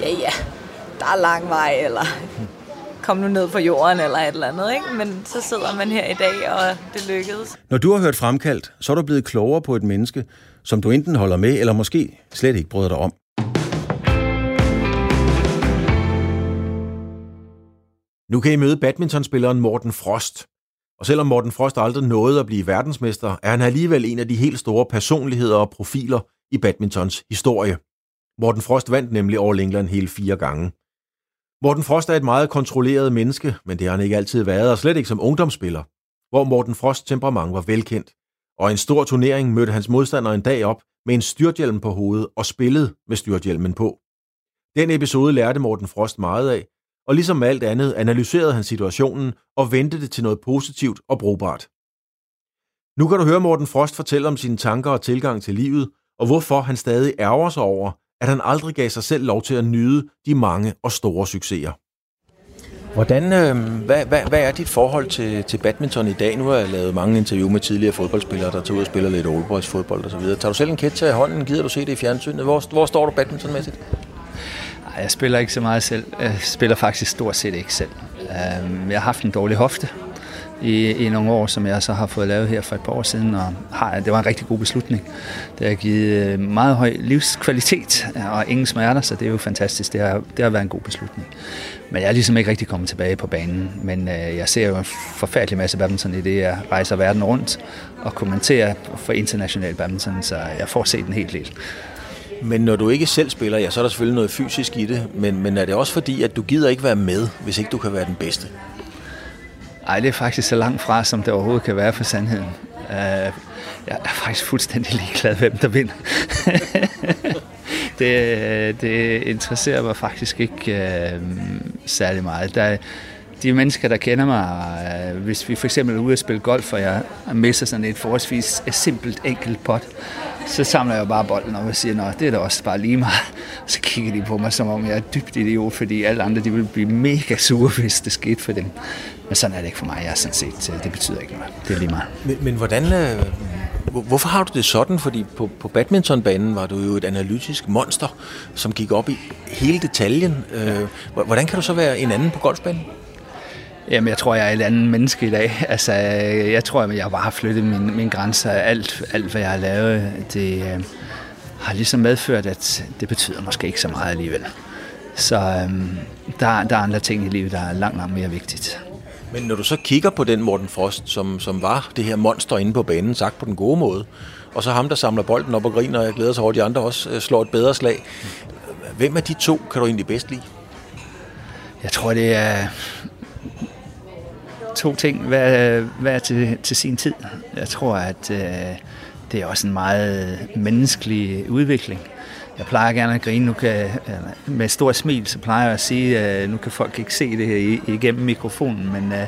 ja ja, der er lang vej, eller kom nu ned på jorden, eller et eller andet. Ikke? Men så sidder man her i dag, og det lykkedes. Når du har hørt Fremkaldt, så er du blevet klogere på et menneske, som du enten holder med, eller måske slet ikke bryder dig om. Nu kan I møde badmintonspilleren Morten Frost. Og selvom Morten Frost aldrig nåede at blive verdensmester, er han alligevel en af de helt store personligheder og profiler i badmintons historie. Morten Frost vandt nemlig All England hele fire gange. Morten Frost er et meget kontrolleret menneske, men det har han ikke altid været, og slet ikke som ungdomsspiller, hvor Morten Frost temperament var velkendt. Og i en stor turnering mødte hans modstander en dag op med en styrthjelm på hovedet og spillede med styrthjelmen på. Den episode lærte Morten Frost meget af, og ligesom med alt andet analyserede han situationen og vendte det til noget positivt og brugbart. Nu kan du høre Morten Frost fortælle om sine tanker og tilgang til livet, og hvorfor han stadig ærger sig over, at han aldrig gav sig selv lov til at nyde de mange og store succeser. Hvordan, øh, hvad, hvad, hvad er dit forhold til, til badminton i dag? Nu har jeg lavet mange interview med tidligere fodboldspillere, der tager ud og spiller lidt Old Boys fodbold og så videre. Tager du selv en kæt til hånden? Gider du se det i fjernsynet? Hvor, hvor står du badmintonmæssigt? Nej, jeg spiller ikke så meget selv. Jeg spiller faktisk stort set ikke selv. Øhm, jeg har haft en dårlig hofte i, i nogle år, som jeg så har fået lavet her for et par år siden, og har, det var en rigtig god beslutning. Det har givet øh, meget høj livskvalitet øh, og ingen smerter, så det er jo fantastisk. Det har, det har været en god beslutning. Men jeg er ligesom ikke rigtig kommet tilbage på banen, men øh, jeg ser jo en forfærdelig masse badminton i det, jeg rejser verden rundt og kommenterer for international badminton, så jeg får set en helt del. Men når du ikke selv spiller, ja, så er der selvfølgelig noget fysisk i det. Men, men er det også fordi, at du gider ikke være med, hvis ikke du kan være den bedste? Ej, det er faktisk så langt fra, som det overhovedet kan være for sandheden. Uh, jeg er faktisk fuldstændig ligeglad, hvem der vinder. det, det interesserer mig faktisk ikke uh, særlig meget. Der, de mennesker, der kender mig, uh, hvis vi for eksempel er ude at spille golf, og jeg misser sådan et forholdsvis simpelt enkelt pot, så samler jeg bare bolden op og siger, at det er da også bare lige meget. Så kigger de på mig, som om jeg er dybt idiot, fordi alle andre de vil blive mega sure, hvis det skete for dem. Men sådan er det ikke for mig. Jeg er sådan set, det betyder ikke noget. Det er lige meget. Men, men hvordan, øh, hvorfor har du det sådan? Fordi på, på badmintonbanen var du jo et analytisk monster, som gik op i hele detaljen. Øh, hvordan kan du så være en anden på golfbanen? Jamen, jeg tror, jeg er et andet menneske i dag. Altså, jeg tror, at jeg bare har flyttet min, min grænser. Alt, alt, hvad jeg har lavet, det øh, har ligesom medført, at det betyder måske ikke så meget alligevel. Så øh, der, der er andre ting i livet, der er langt, langt mere vigtigt. Men når du så kigger på den Morten Frost, som, som var det her monster inde på banen, sagt på den gode måde, og så ham, der samler bolden op og griner, og jeg glæder sig over, at de andre også øh, slår et bedre slag. Hvem af de to kan du egentlig bedst lide? Jeg tror, det er to ting. Hvad, øh, hvad er til, til sin tid? Jeg tror, at øh, det er også en meget menneskelig udvikling. Jeg plejer gerne at grine nu kan, med stor smil, så plejer jeg at sige, at nu kan folk ikke se det her igennem mikrofonen, men, øh,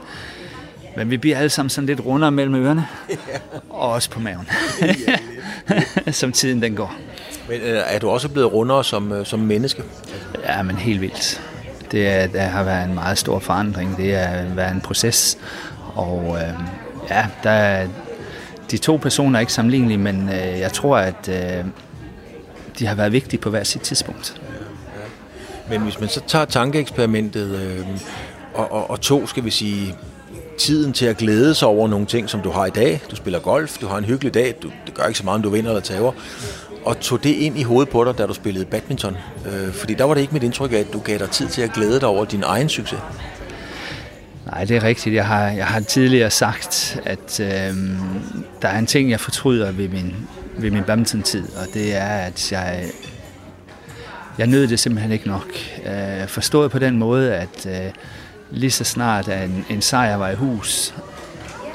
men vi bliver alle sammen sådan lidt rundere mellem ørerne, og også på maven, som tiden den går. Men øh, er du også blevet rundere som, øh, som menneske? Ja, men helt vildt. Det, er, det har været en meget stor forandring. Det har været en proces. Og øh, ja, der, de to personer er ikke sammenlignelige, men øh, jeg tror, at øh, de har været vigtige på hver sit tidspunkt. Ja. Men hvis man så tager tankeeksperimentet øh, og, og, og to, skal vi sige, tiden til at glæde sig over nogle ting, som du har i dag. Du spiller golf, du har en hyggelig dag, du, det gør ikke så meget, om du vinder eller taber og tog det ind i hovedet på dig, da du spillede badminton? Øh, fordi der var det ikke mit indtryk af, at du gav dig tid til at glæde dig over din egen succes. Nej, det er rigtigt. Jeg har, jeg har tidligere sagt, at øh, der er en ting, jeg fortryder ved min, ved min badminton-tid, og det er, at jeg, jeg nød det simpelthen ikke nok. Øh, forstået på den måde, at øh, lige så snart en, en sejr var i hus,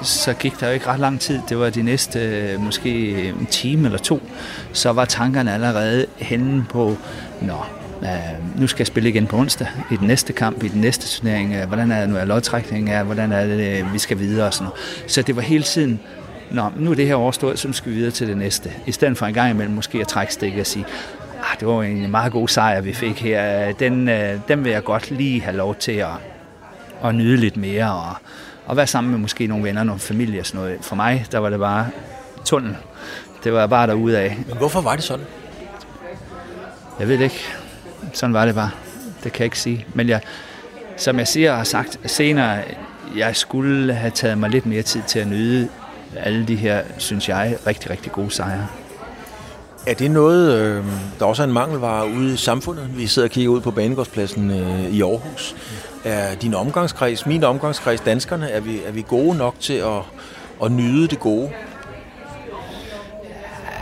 så gik der jo ikke ret lang tid. Det var de næste øh, måske en time eller to. Så var tankerne allerede henne på, nå, Uh, nu skal jeg spille igen på onsdag i den næste kamp, i den næste turnering. Uh, hvordan er det nu, er lodtrækningen er, hvordan er det, uh, vi skal videre og sådan noget. Så det var hele tiden, Nå, nu er det her overstået, så nu skal vi videre til det næste. I stedet for en gang imellem måske at trække stikket og sige, ah, det var en meget god sejr, vi fik her. Den, uh, den vil jeg godt lige have lov til at, at nyde lidt mere og, og være sammen med måske nogle venner, nogle familie og sådan noget. For mig, der var det bare tunnel. Det var bare derude af. Men hvorfor var det sådan? Jeg ved det ikke. Sådan var det bare. Det kan jeg ikke sige. Men jeg, som jeg siger og har sagt senere, jeg skulle have taget mig lidt mere tid til at nyde alle de her, synes jeg, rigtig, rigtig gode sejre. Er det noget, øh, der også er en mangelvare ude i samfundet? Vi sidder og kigger ud på Banegårdspladsen øh, i Aarhus. Er din omgangskreds, min omgangskreds, danskerne, er vi, er vi gode nok til at, at nyde det gode?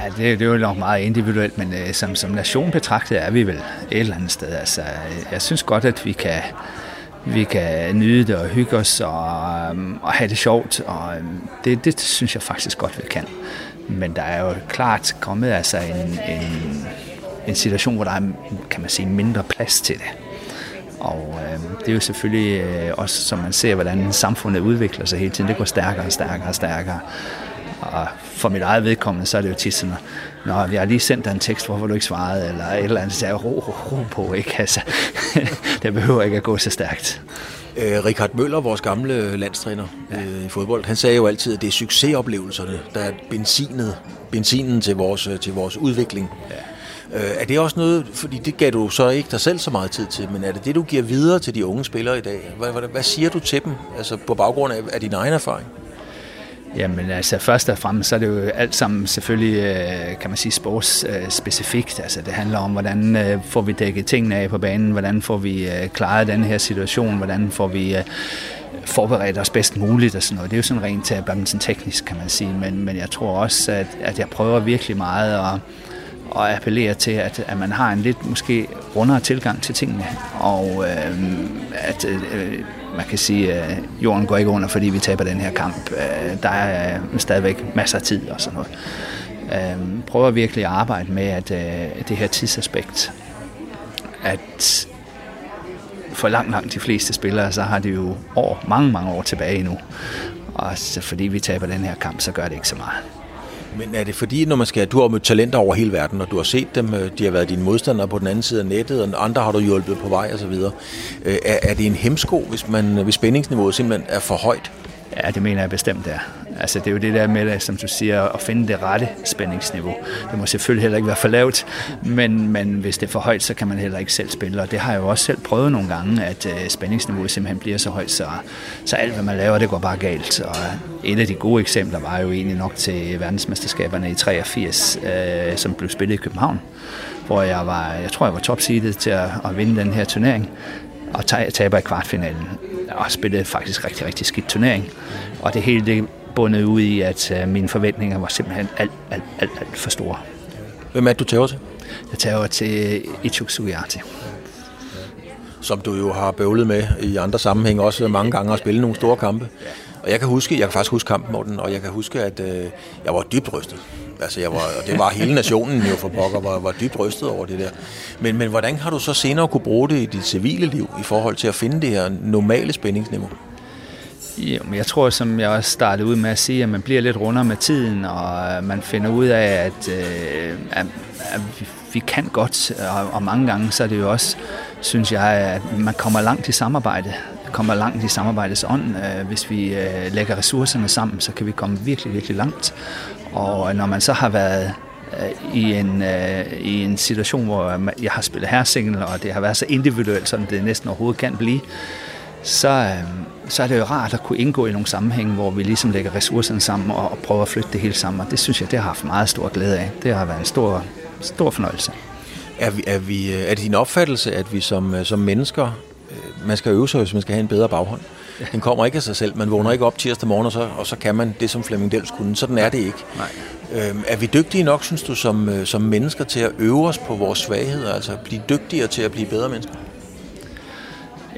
Ja, det, det er jo nok meget individuelt, men øh, som, som nation betragtet er vi vel et eller andet sted. Altså, øh, jeg synes godt, at vi kan, vi kan nyde det og hygge os og, øhm, og have det sjovt, og øhm, det, det synes jeg faktisk godt, vi kan. Men der er jo klart kommet altså en, en, en situation, hvor der er, kan man sige, mindre plads til det. Og øh, det er jo selvfølgelig øh, også, som man ser, hvordan samfundet udvikler sig hele tiden. Det går stærkere og stærkere og stærkere. Og for mit eget vedkommende, så er det jo tit sådan, Nå, jeg har lige sendt dig en tekst, hvorfor du ikke svarede, eller et eller andet, så jeg ro, ro, ro på, ikke? Altså, det behøver ikke at gå så stærkt. Øh, Richard Møller, vores gamle landstræner ja. øh, i fodbold, han sagde jo altid, at det er succesoplevelserne, der er benzinet, benzinen til vores, til vores udvikling. Ja. Øh, er det også noget, fordi det gav du så ikke dig selv så meget tid til, men er det det, du giver videre til de unge spillere i dag? Hvad, hvad, hvad siger du til dem, altså på baggrund af, af din egen erfaring? Jamen altså først og fremmest så er det jo alt sammen selvfølgelig, øh, kan man sige, sportsspecifikt. Altså det handler om, hvordan øh, får vi dækket tingene af på banen, hvordan får vi øh, klaret den her situation, hvordan får vi forberedt os bedst muligt og sådan noget. Det er jo sådan rent til sådan teknisk, kan man sige, men, men jeg tror også, at, at jeg prøver virkelig meget at, at appellere til, at, at man har en lidt måske rundere tilgang til tingene, og øh, at øh, man kan sige, at jorden går ikke under, fordi vi taber den her kamp. Øh, der er stadigvæk masser af tid og sådan noget. Øh, prøver virkelig at arbejde med at øh, det her tidsaspekt, at for langt, langt de fleste spillere, så har de jo år, mange, mange år tilbage nu. Og så fordi vi taber den her kamp, så gør det ikke så meget. Men er det fordi, når man skal, du har mødt talenter over hele verden, og du har set dem, øh, de har været dine modstandere på den anden side af nettet, og andre har du hjulpet på vej osv. Øh, er, er det en hemsko, hvis, man, hvis spændingsniveauet simpelthen er for højt? Ja, det mener jeg bestemt er. Altså, det er jo det der med, som du siger, at finde det rette spændingsniveau. Det må selvfølgelig heller ikke være for lavt, men, men hvis det er for højt, så kan man heller ikke selv spille. Og det har jeg jo også selv prøvet nogle gange, at øh, spændingsniveauet simpelthen bliver så højt, så, så alt, hvad man laver, det går bare galt. Og et af de gode eksempler var jo egentlig nok til verdensmesterskaberne i 83, øh, som blev spillet i København hvor jeg var, jeg tror jeg var topseedet til at, at vinde den her turnering og taber i kvartfinalen og spillede faktisk rigtig, rigtig skidt turnering. Og det hele det bundet ud i, at uh, mine forventninger var simpelthen alt, alt, alt, alt for store. Hvem er det, du tager til? Jeg tager til Ichuk Sugiyati. Som du jo har bøvlet med i andre sammenhænge, også mange gange at spille nogle store kampe. Og jeg kan huske, jeg kan faktisk huske kampen, Morten, og jeg kan huske, at øh, jeg var dybt rystet. Altså, jeg var, det var hele nationen jo for pokker, var, var dybt rystet over det der. Men, men hvordan har du så senere kunne bruge det i dit civile liv i forhold til at finde det her normale spændingsniveau? Jamen, jeg tror, som jeg også startede ud med at sige, at man bliver lidt rundere med tiden, og øh, man finder ud af, at, øh, at, at vi kan godt, øh, og, og mange gange så er det jo også, synes jeg, at man kommer langt i samarbejde kommer langt i samarbejdets ånd. Øh, hvis vi lægger ressourcerne sammen, så kan vi komme virkelig, virkelig langt. Og øh, når man så har været øh, i en, øh, i en situation, hvor øh, jeg har spillet herresingel, og det har været så individuelt, som det næsten overhovedet kan blive, så, øh, så er det jo rart at kunne indgå i nogle sammenhæng, hvor vi ligesom lægger ressourcerne sammen og, og prøver at flytte det hele sammen. Og det synes jeg, det har haft meget stor glæde af. Det har været en stor, stor fornøjelse. Er, vi, er, vi, er det din opfattelse, at vi som, som mennesker, man skal øve sig, hvis man skal have en bedre baghånd? Den kommer ikke af sig selv. Man vågner ikke op tirsdag morgen, og så, og så kan man det, som Flemming Dels kunne. Sådan er det ikke. Nej. Øhm, er vi dygtige nok, synes du, som, øh, som mennesker til at øve os på vores svagheder? Altså blive dygtigere til at blive bedre mennesker?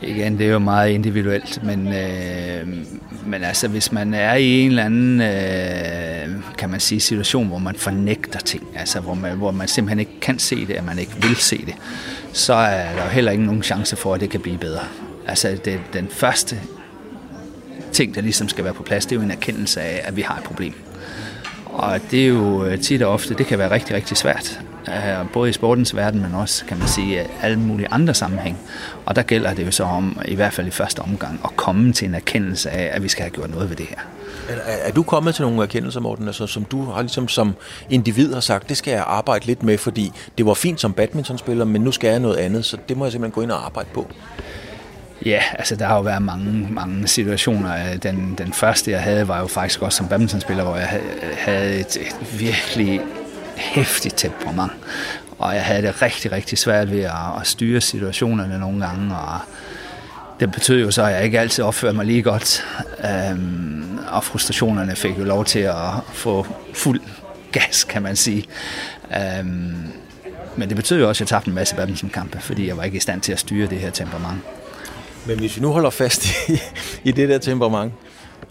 Igen, det er jo meget individuelt, men, øh, men altså, hvis man er i en eller anden, øh, kan man sige, situation, hvor man fornægter ting, altså hvor man, hvor man simpelthen ikke kan se det, at man ikke vil se det, så er der jo heller ikke nogen chance for, at det kan blive bedre. Altså, det, den første ting, der ligesom skal være på plads, det er jo en erkendelse af, at vi har et problem. Og det er jo øh, tit og ofte, det kan være rigtig, rigtig svært. Øh, både i sportens verden, men også, kan man sige, alle mulige andre sammenhæng. Og der gælder det jo så om, i hvert fald i første omgang, at komme til en erkendelse af, at vi skal have gjort noget ved det her. Er, er du kommet til nogle erkendelser, Morten, altså, som du har ligesom som individ har sagt, det skal jeg arbejde lidt med, fordi det var fint som badmintonspiller, men nu skal jeg noget andet, så det må jeg simpelthen gå ind og arbejde på? Ja, altså der har jo været mange, mange situationer. Øh, den, den første, jeg havde, var jo faktisk også som badmintonspiller, hvor jeg øh, havde et, et virkelig hæftigt temperament. Og jeg havde det rigtig, rigtig svært ved at, at styre situationerne nogle gange, og det betød jo så, at jeg ikke altid opførte mig lige godt. Øhm, og frustrationerne fik jo lov til at få fuld gas, kan man sige. Øhm, men det betød jo også, at jeg tabte en masse badmintonkampe, fordi jeg var ikke i stand til at styre det her temperament. Men hvis vi nu holder fast i, i det der temperament,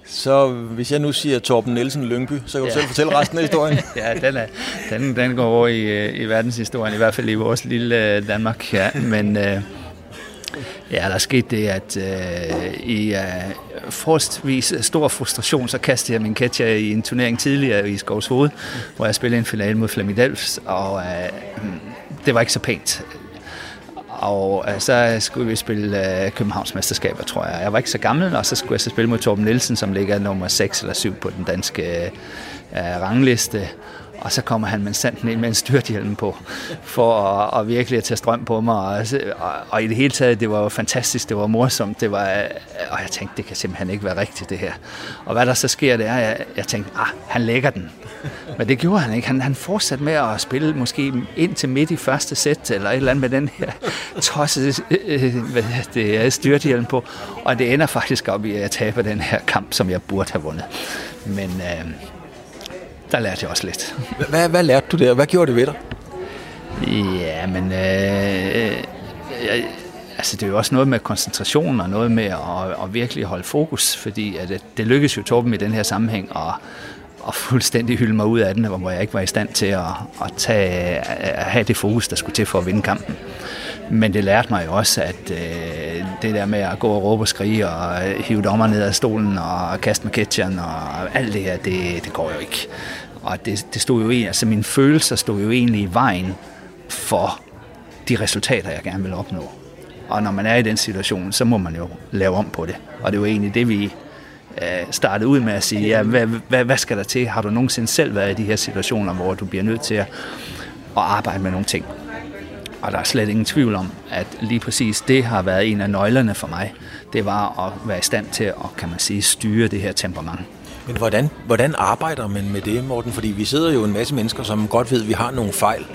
så hvis jeg nu siger Torben Nielsen Lyngby, så kan du ja. selv fortælle resten af historien. ja, den, er, den, den går over i, øh, i verdenshistorien, i hvert fald i vores lille øh, Danmark. Ja. Men øh, ja, der skete det, at øh, i øh, forholdsvis stor frustration, så kastede jeg min catcher i en turnering tidligere i Skovs Hoved, hvor jeg spillede en finale mod Flemming Delfs, og øh, det var ikke så pænt og øh, så skulle vi spille øh, Københavns mesterskaber, tror jeg. Jeg var ikke så gammel, og så skulle jeg så spille mod Torben Nielsen, som ligger nummer 6 eller 7 på den danske øh, rangliste. Og så kommer han med sandt ind med en styrthjelm på, for at, at virkelig at tage strøm på mig. Og, og, og i det hele taget, det var jo fantastisk, det var morsomt, det var, og jeg tænkte, det kan simpelthen ikke være rigtigt, det her. Og hvad der så sker, det er, jeg, jeg tænkte, ah, han lægger den. Men det gjorde han ikke. Han, han fortsatte med at spille måske ind til midt i første sæt, eller et eller andet med den her tossede øh, øh det er styrthjelm på. Og det ender faktisk op i, at jeg taber den her kamp, som jeg burde have vundet. Men øh, der lærte jeg også lidt. Hvad, hvad lærte du der? Hvad gjorde det ved dig? Ja, men... Øh, jeg, altså det er jo også noget med koncentration og noget med at, at virkelig holde fokus, fordi at det, lykkedes jo Torben i den her sammenhæng at, at fuldstændig hylde mig ud af den, hvor jeg ikke var i stand til at, at, tage, at have det fokus, der skulle til for at vinde kampen. Men det lærte mig jo også, at øh, det der med at gå og råbe og skrige og hive dommer ned af stolen og kaste med ketcheren og alt det her, det, det går jo ikke. Og det, det stod jo egentlig, altså mine følelser stod jo egentlig i vejen for de resultater, jeg gerne vil opnå. Og når man er i den situation, så må man jo lave om på det. Og det var egentlig det, vi øh, startede ud med at sige, ja, hvad, hvad, hvad skal der til? Har du nogensinde selv været i de her situationer, hvor du bliver nødt til at, at arbejde med nogle ting? Og der er slet ingen tvivl om, at lige præcis det har været en af nøglerne for mig. Det var at være i stand til at, kan man sige, styre det her temperament. Men hvordan, hvordan arbejder man med det, Morten? Fordi vi sidder jo en masse mennesker, som godt ved, at vi har nogle fejl,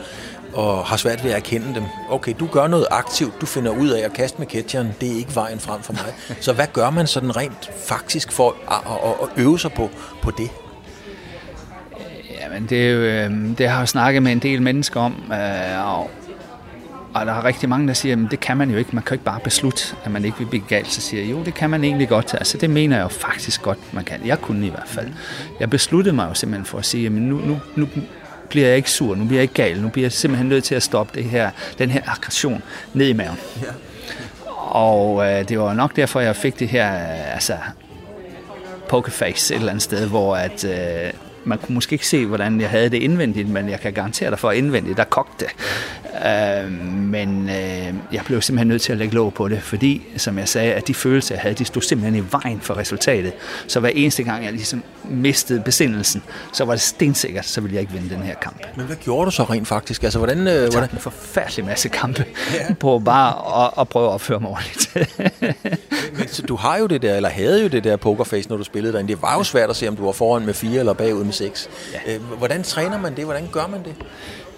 og har svært ved at erkende dem. Okay, du gør noget aktivt, du finder ud af at kaste med catcheren, det er ikke vejen frem for mig. Så hvad gør man sådan rent faktisk for at, at, at øve sig på, på det? Jamen, det, er jo, øhm, det har jeg jo snakket med en del mennesker om, øh, og og der er rigtig mange, der siger, at det kan man jo ikke. Man kan jo ikke bare beslutte, at man ikke vil blive galt. Så siger jeg, jo, det kan man egentlig godt. Altså, det mener jeg jo faktisk godt, man kan. Jeg kunne i hvert fald. Jeg besluttede mig jo simpelthen for at sige, at nu, nu, nu bliver jeg ikke sur, nu bliver jeg ikke gal. Nu bliver jeg simpelthen nødt til at stoppe det her, den her aggression ned i maven. Ja. Og øh, det var nok derfor, jeg fik det her, øh, altså, pokerface et eller andet sted, hvor at, øh, man kunne måske ikke se, hvordan jeg havde det indvendigt, men jeg kan garantere dig for, at indvendigt, der kogte det. Øh, men øh, jeg blev simpelthen nødt til at lægge låg på det, fordi, som jeg sagde, at de følelser, jeg havde, de stod simpelthen i vejen for resultatet. Så hver eneste gang, jeg ligesom mistede besindelsen, så var det stensikkert, så ville jeg ikke vinde den her kamp. Men hvad gjorde du så rent faktisk? Altså, hvordan, øh, hvordan? en forfærdelig masse kampe ja. på bare at, at prøve at opføre mig ordentligt. men, så du har jo det der, eller havde jo det der pokerface, når du spillede derinde. Det var jo svært at se, om du var foran med fire eller bagud med seks. Ja. Øh, hvordan træner man det? Hvordan gør man det?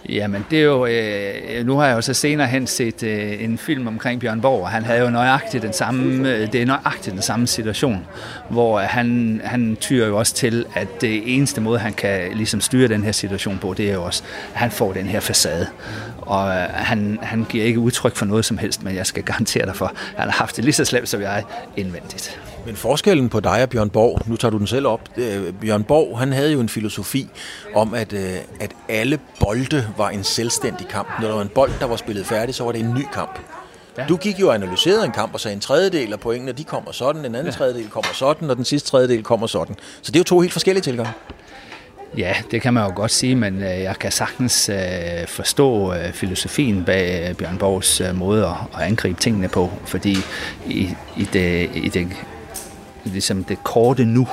Jamen, det er jo... Øh, nu har jeg jo så senere hen set øh, en film omkring Bjørn Borg, og han havde jo nøjagtigt den samme... Øh, det er nøjagtigt den samme situation, hvor han, han tyrer jo også til, at det eneste måde, han kan ligesom styre den her situation på, det er jo også, at han får den her facade. Og øh, han, han giver ikke udtryk for noget som helst, men jeg skal garantere dig for, at han har haft det lige så slemt som jeg indvendigt. Men forskellen på dig og Bjørn Borg, nu tager du den selv op, Bjørn Borg, han havde jo en filosofi om, at, øh, at alle bolde var en selvstændig kamp. Når der var en bold, der var spillet færdig, så var det en ny kamp. Ja. Du gik jo og analyserede en kamp og sagde, en tredjedel af pointene, de kommer sådan, en anden ja. tredjedel kommer sådan, og den sidste tredjedel kommer sådan. Så det er jo to helt forskellige tilgange. Ja, det kan man jo godt sige, men øh, jeg kan sagtens øh, forstå øh, filosofien bag Bjørn Borgs måde at angribe tingene på, fordi i, i, det, i det, ligesom det korte nu,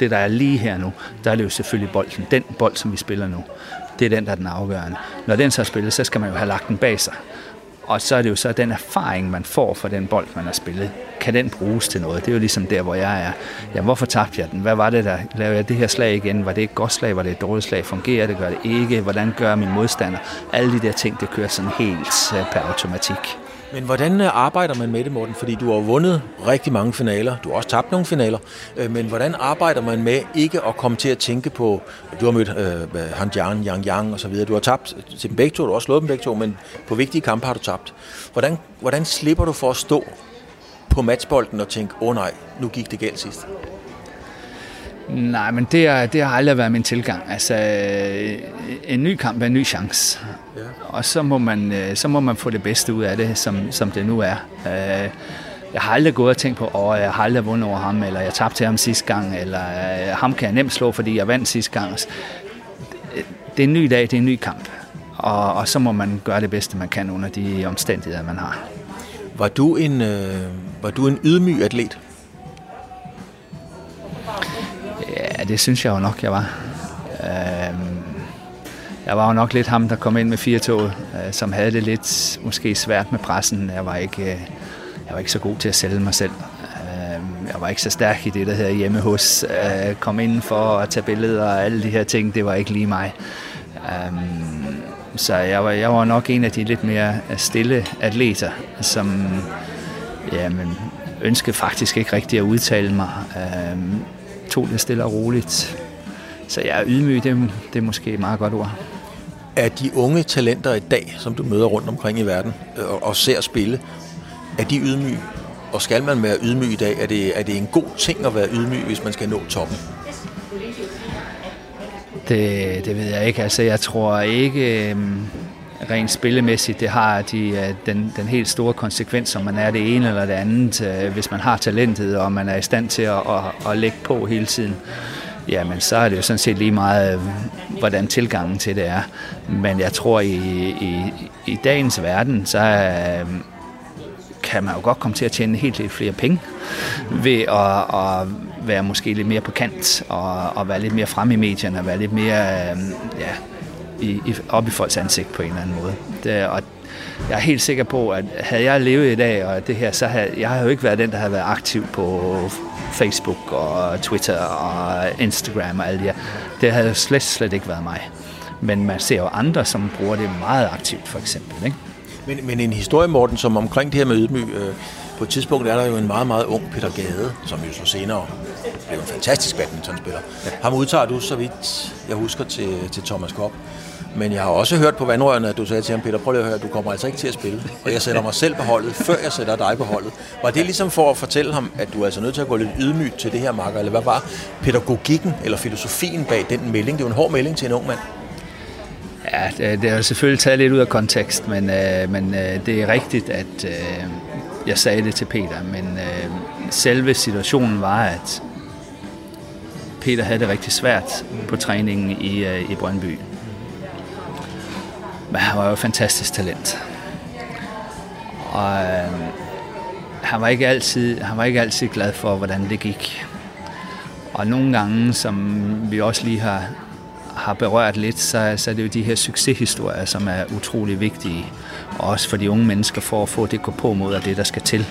det der er lige her nu, der er det jo selvfølgelig bolden. Den bold, som vi spiller nu, det er den, der er den afgørende. Når den så er spillet, så skal man jo have lagt den bag sig. Og så er det jo så den erfaring, man får fra den bold, man har spillet. Kan den bruges til noget? Det er jo ligesom der, hvor jeg er. Ja, hvorfor tabte jeg den? Hvad var det, der lavede jeg det her slag igen? Var det et godt slag? Var det et dårligt slag? Fungerer det? Gør det ikke? Hvordan gør min modstander? Alle de der ting, det kører sådan helt øh, per automatik. Men hvordan øh, arbejder man med det, Morten? Fordi du har vundet rigtig mange finaler. Du har også tabt nogle finaler. Øh, men hvordan arbejder man med ikke at komme til at tænke på... Du har mødt øh, Han Jiang, Yang Yang og så videre. Du har tabt øh, til dem begge to. Du har også slået dem begge to, men på vigtige kampe har du tabt. Hvordan, hvordan slipper du for at stå på matchbolden og tænke, åh oh, nej, nu gik det galt sidst? Nej, men det, er, det har aldrig været min tilgang. Altså, en ny kamp er en ny chance. Ja. Og så må, man, øh, så må man få det bedste ud af det, som, som det nu er. Øh, jeg har aldrig gået og tænkt på, at jeg har aldrig vundet over ham, eller jeg tabte til ham sidste gang, eller øh, ham kan jeg nemt slå, fordi jeg vandt sidste gang. Det er en ny dag, det er en ny kamp. Og, og så må man gøre det bedste, man kan under de omstændigheder, man har. Var du en, øh, var du en ydmyg atlet? Ja, det synes jeg jo nok, jeg var. Øh, jeg var jo nok lidt ham, der kom ind med firetoget, øh, som havde det lidt måske svært med pressen. Jeg var ikke, øh, jeg var ikke så god til at sælge mig selv. Øh, jeg var ikke så stærk i det, der hedder hjemme hos. Øh, kom ind for at tage billeder og alle de her ting, det var ikke lige mig. Øh, så jeg var, jeg var nok en af de lidt mere stille atleter, som jamen, ønskede faktisk ikke rigtig at udtale mig. Øh, tog det stille og roligt. Så jeg er ydmyg, det, det er måske et meget godt ord. Er de unge talenter i dag, som du møder rundt omkring i verden øh, og, og ser spille, er de ydmyge? Og skal man være ydmyg i dag? Er det, er det en god ting at være ydmyg, hvis man skal nå toppen? Det, det ved jeg ikke. Altså, jeg tror ikke øhm, rent spillemæssigt, det har de, øh, den, den helt store konsekvens, om man er det ene eller det andet, øh, hvis man har talentet, og man er i stand til at, at, at lægge på hele tiden jamen så er det jo sådan set lige meget, øh, hvordan tilgangen til det er. Men jeg tror, i, i, i dagens verden, så er, kan man jo godt komme til at tjene helt lidt flere penge ved at, at være måske lidt mere på kant og, og være lidt mere fremme i medierne og være lidt mere øh, ja, i, i, op i folks ansigt på en eller anden måde. Det, og jeg er helt sikker på, at havde jeg levet i dag og det her, så havde jeg har jo ikke været den, der har været aktiv på Facebook og Twitter og Instagram og alt det her. Det havde slet, slet ikke været mig. Men man ser jo andre, som bruger det meget aktivt, for eksempel. Ikke? Men, men en historie, Morten, som omkring det her med ydmyg, øh, på et tidspunkt er der jo en meget, meget ung Peter Gade, som jo så senere blev en fantastisk badmintonspiller. Ja. Ham udtager du, så vidt jeg husker, til, til Thomas Kopp. Men jeg har også hørt på vandrørene, at du sagde til ham, Peter, prøv lige at høre, du kommer altså ikke til at spille. Og jeg sætter mig selv på holdet, før jeg sætter dig på holdet. Var det ligesom for at fortælle ham, at du er altså nødt til at gå lidt ydmygt til det her, Marker? Eller hvad var pædagogikken eller filosofien bag den melding? Det er jo en hård melding til en ung mand. Ja, det, det er jo selvfølgelig taget lidt ud af kontekst, men, øh, men øh, det er rigtigt, at øh, jeg sagde det til Peter. Men øh, selve situationen var, at Peter havde det rigtig svært på træningen i, øh, i Brøndby. Men han var jo et fantastisk talent. Og øh, han, var ikke altid, han var ikke altid glad for, hvordan det gik. Og nogle gange, som vi også lige har, har berørt lidt, så, så er det jo de her succeshistorier, som er utrolig vigtige. Også for de unge mennesker for at få det gå på mod af det, der skal til.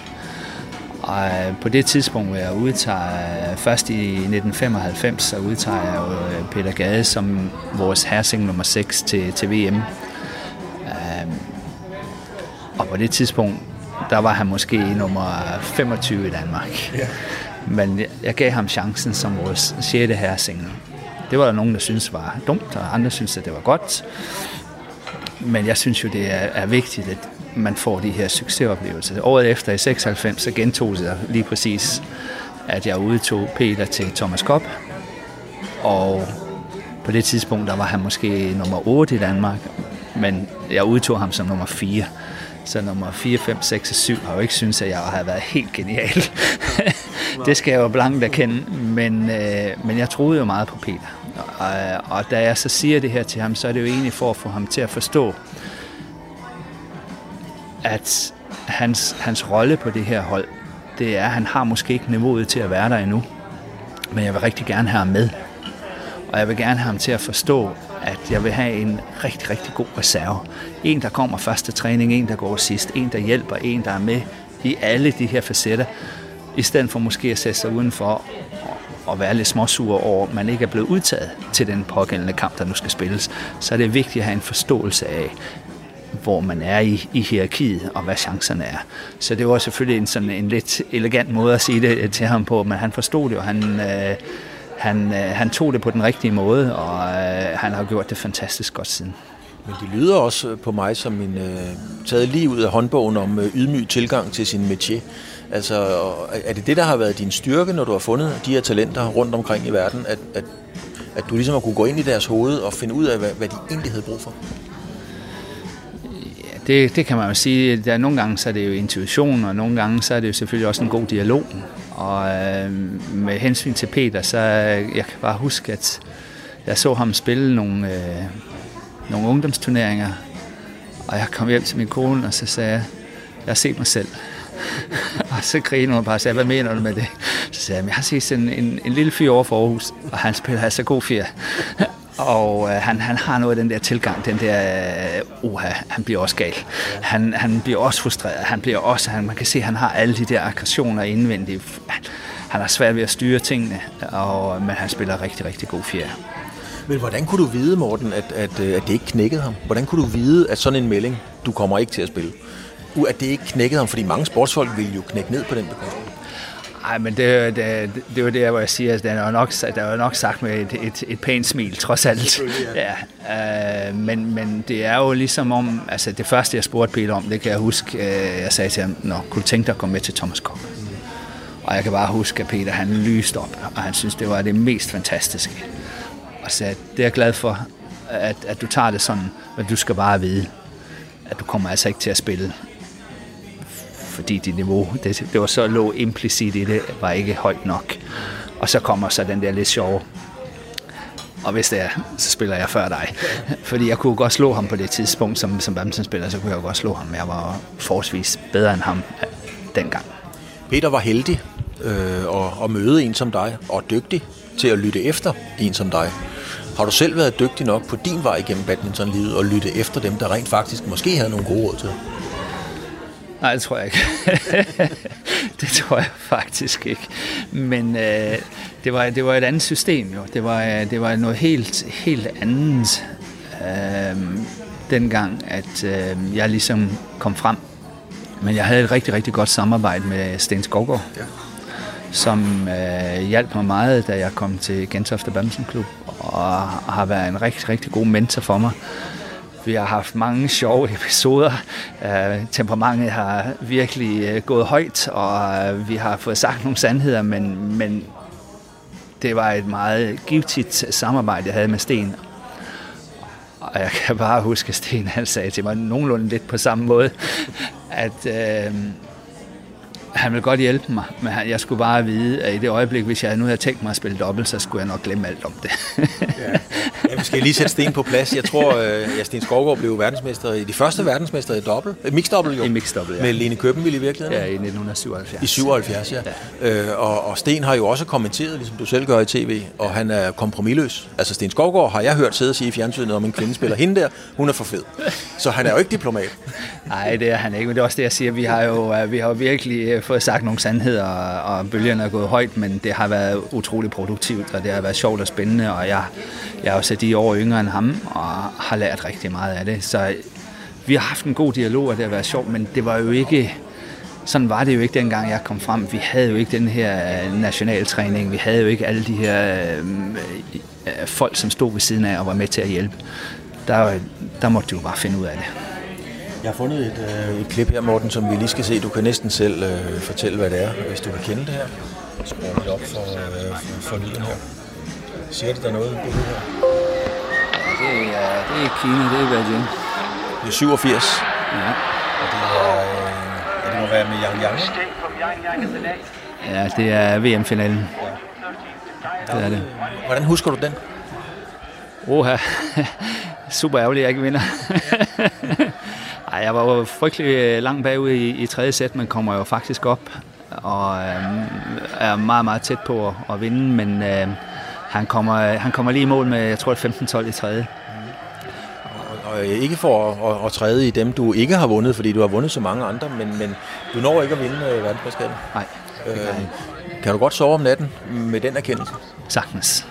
Og, øh, på det tidspunkt, hvor jeg udtager, først i 1995, så udtager jeg jo øh, Peter Gade som vores herresing nummer 6 til, til VM. Øhm, og på det tidspunkt, der var han måske nummer 25 i Danmark. Ja. Men jeg, jeg gav ham chancen som vores 6. herresingel. Det var der nogen, der synes var dumt, og andre synes, at det var godt. Men jeg synes jo, det er, er vigtigt, at man får de her succesoplevelser. Året efter i 96, så gentog jeg lige præcis, at jeg udtog Peter til Thomas Kopp. Og på det tidspunkt, der var han måske nummer 8 i Danmark, men jeg udtog ham som nummer 4. Så nummer 4, 5, 6 og 7 har jo ikke synes, at jeg har været helt genial. det skal jeg jo blankt erkende, men, øh, men jeg troede jo meget på Peter. Og, øh, og da jeg så siger det her til ham, så er det jo egentlig for at få ham til at forstå, at hans, hans rolle på det her hold, det er, at han har måske ikke niveauet til at være der endnu, men jeg vil rigtig gerne have ham med. Og jeg vil gerne have ham til at forstå, at jeg vil have en rigtig, rigtig god reserve. En, der kommer første træning, en, der går sidst, en, der hjælper, en, der er med i alle de her facetter, i stedet for måske at sætte sig udenfor og være lidt småsur over, at man ikke er blevet udtaget til den pågældende kamp, der nu skal spilles, så er det vigtigt at have en forståelse af, hvor man er i, i hierarkiet, og hvad chancerne er. Så det var selvfølgelig en, sådan en lidt elegant måde at sige det øh, til ham på, men han forstod det, og han, øh, han, øh, han tog det på den rigtige måde, og øh, han har gjort det fantastisk godt siden. Men det lyder også øh, på mig som en øh, taget lige ud af håndbogen om øh, ydmyg tilgang til sin métier. Altså, er det det, der har været din styrke, når du har fundet de her talenter rundt omkring i verden, at, at, at du ligesom har kunne gå ind i deres hoved og finde ud af, hvad, hvad de egentlig havde brug for? Det, det kan man jo sige. Der, nogle gange så er det jo intuition, og nogle gange så er det jo selvfølgelig også en god dialog. Og øh, med hensyn til Peter, så øh, jeg kan bare huske, at jeg så ham spille nogle, øh, nogle ungdomsturneringer, og jeg kom hjem til min kone, og så sagde jeg, jeg har set mig selv. og så grinede hun bare og sagde, hvad mener du med det? Så sagde jeg, jeg har set sådan en, en lille fyr over for Aarhus, og han spiller altså god fyr. Og øh, han, han har noget af den der tilgang, den der, øh, uha, han bliver også gal. Han, han bliver også frustreret, han bliver også, han, man kan se, at han har alle de der aggressioner indvendigt. Han har svært ved at styre tingene, og, øh, men han spiller rigtig, rigtig god fjer. Men hvordan kunne du vide, Morten, at, at, øh, at det ikke knækkede ham? Hvordan kunne du vide, at sådan en melding, du kommer ikke til at spille, at det ikke knækkede ham? Fordi mange sportsfolk ville jo knække ned på den bekostning. Nej, men det, det, det er jo det, hvor jeg siger, at der er nok, der er nok sagt med et, et, et pænt smil, trods alt. Ja. ja øh, men, men det er jo ligesom om, altså det første, jeg spurgte Peter om, det kan jeg huske, øh, jeg sagde til ham, Nå, kunne du tænke dig at komme med til Thomas Kopp? Mm. Og jeg kan bare huske, at Peter han lyste op, og han synes, det var det mest fantastiske. Og så det er jeg glad for, at, at du tager det sådan, men du skal bare vide, at du kommer altså ikke til at spille fordi dit niveau, det, det var så lå implicit i det, var ikke højt nok. Og så kommer så den der lidt sjove, og hvis det er, så spiller jeg før dig. Fordi jeg kunne godt slå ham på det tidspunkt, som, som badmintonspiller, så kunne jeg godt slå ham. Jeg var forholdsvis bedre end ham øh, dengang. Peter var heldig øh, at, at møde en som dig, og dygtig til at lytte efter en som dig. Har du selv været dygtig nok på din vej igennem badmintonlivet og lytte efter dem, der rent faktisk måske havde nogle gode råd til Nej, det tror jeg ikke. det tror jeg faktisk ikke. Men øh, det, var, det var et andet system jo. Det var, det var noget helt, helt andet øh, dengang, at øh, jeg ligesom kom frem. Men jeg havde et rigtig, rigtig godt samarbejde med Sten Skovgaard. Ja som øh, hjalp mig meget, da jeg kom til Gentofte Badminton Klub, og har været en rigtig, rigtig god mentor for mig. Vi har haft mange sjove episoder. Uh, temperamentet har virkelig uh, gået højt, og uh, vi har fået sagt nogle sandheder, men, men det var et meget giftigt samarbejde, jeg havde med Sten. Og jeg kan bare huske, at Sten han sagde til mig nogenlunde lidt på samme måde, at uh, han ville godt hjælpe mig, men jeg skulle bare vide, at i det øjeblik, hvis jeg nu havde tænkt mig at spille dobbelt, så skulle jeg nok glemme alt om det. ja. ja, skal lige sætte Sten på plads. Jeg tror, at øh, Sten Skovgaard blev verdensmester i de første verdensmester i dobbelt. Eh, mixed dobbelt jo. I mixed dobbelt, ja. Med Lene Købenvild i virkeligheden. Ja, i 1977. I 77, ja. ja. Øh, og, og Sten har jo også kommenteret, ligesom du selv gør i tv, og ja. han er kompromilløs. Altså Sten Skovgaard har jeg hørt sidde og sige i fjernsynet om en kvinde spiller hende der, hun er for fed. Så han er jo ikke diplomat. Nej, det er han ikke, men det er også det, jeg siger. Vi har jo øh, vi har virkelig øh, fået sagt nogle sandheder, og, bølgerne er gået højt, men det har været utrolig produktivt, og det har været sjovt og spændende, og jeg, jeg har også de år yngre end ham, og har lært rigtig meget af det. Så vi har haft en god dialog, og det har været sjovt, men det var jo ikke... Sådan var det jo ikke dengang jeg kom frem. Vi havde jo ikke den her øh, nationaltræning. Vi havde jo ikke alle de her øh, øh, folk, som stod ved siden af og var med til at hjælpe. Der, der måtte du jo bare finde ud af det. Jeg har fundet et, øh, et klip her, Morten, som vi lige skal se. Du kan næsten selv øh, fortælle, hvad det er, hvis du kan kende det her. Skruer lidt op for, øh, for, lyden her. Siger det der noget, det her? Det er, det er Kina, det er Beijing. Det er 87, Ja. og det er... Øh, ja, det må være med Yang Yang. ja, det er VM-finalen. Det er det. Hvordan husker du den? Oha, super ærgerligt, at jeg ikke vinder. Ej, jeg var jo frygtelig øh, langt bagud i, i tredje sæt, men kommer jo faktisk op og øhm, er meget, meget tæt på at, at vinde, men øh, han, kommer, han kommer lige i mål med, jeg tror, 15-12 i tredje. Og øh, ikke for at, at, at træde i dem, du ikke har vundet, fordi du har vundet så mange andre, men, men du når ikke at vinde øh, verdensmesterskabet. Nej, Øh, kan du godt sove om natten med den erkendelse? sagtens.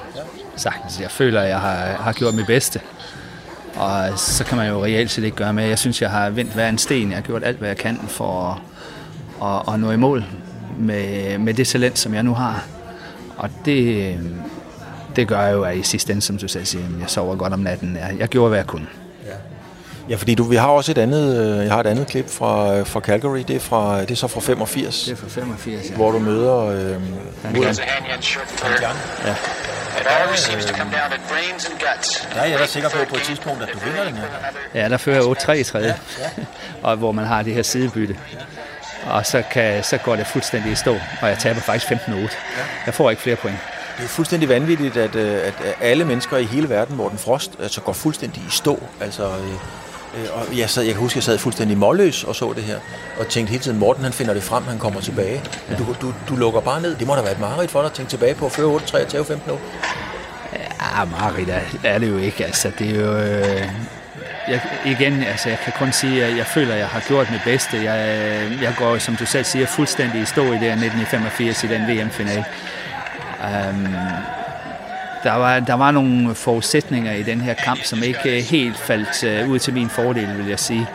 Sagtens. Jeg føler, at jeg har, har gjort mit bedste. Og øh, så kan man jo reelt set ikke gøre med. Jeg synes, jeg har vendt hver en sten. Jeg har gjort alt, hvad jeg kan for at, at, at nå i mål med, med det talent, som jeg nu har. Og det, øh, det gør jo, at i sidste ende, som du selv siger, jeg sover godt om natten. Jeg, jeg gjorde, hvad jeg kunne. Ja, fordi du, vi har også et andet, øh, jeg har et andet klip fra, øh, fra Calgary. Det er, fra, det er så fra 85, Det er for 85, ja. hvor du møder øh, third. Ja. It always seems to come down to brains and guts. Der er jeg da sikker på på et tidspunkt, at du vinder den her. Ja, der fører jeg 8-3 i tredje, og hvor man har det her sidebytte. Og så, kan, så går det fuldstændig i stå, og jeg taber faktisk 15-8. Jeg får ikke flere point. Det er fuldstændig vanvittigt, at, øh, at alle mennesker i hele verden, Morten Frost, altså går fuldstændig i stå. Altså, Øh, og jeg, sad, jeg kan huske, jeg sad fuldstændig målløs og så det her, og tænkte hele tiden, Morten han finder det frem, han kommer tilbage. Men du, du, du lukker bare ned. Det må da være et mareridt for dig at tænke tilbage på før 8-3 3, 15 år. Ja, mareridt er, er det jo ikke. Altså, det er jo... Øh, jeg, igen, altså, jeg kan kun sige, at jeg føler, at jeg har gjort mit bedste. Jeg, øh, jeg går, som du selv siger, fuldstændig i stå i det her 1985 i den VM-finale. Um, øhm, der var, der var nogle forudsætninger i den her kamp, som ikke helt faldt øh, ud til min fordel, vil jeg sige.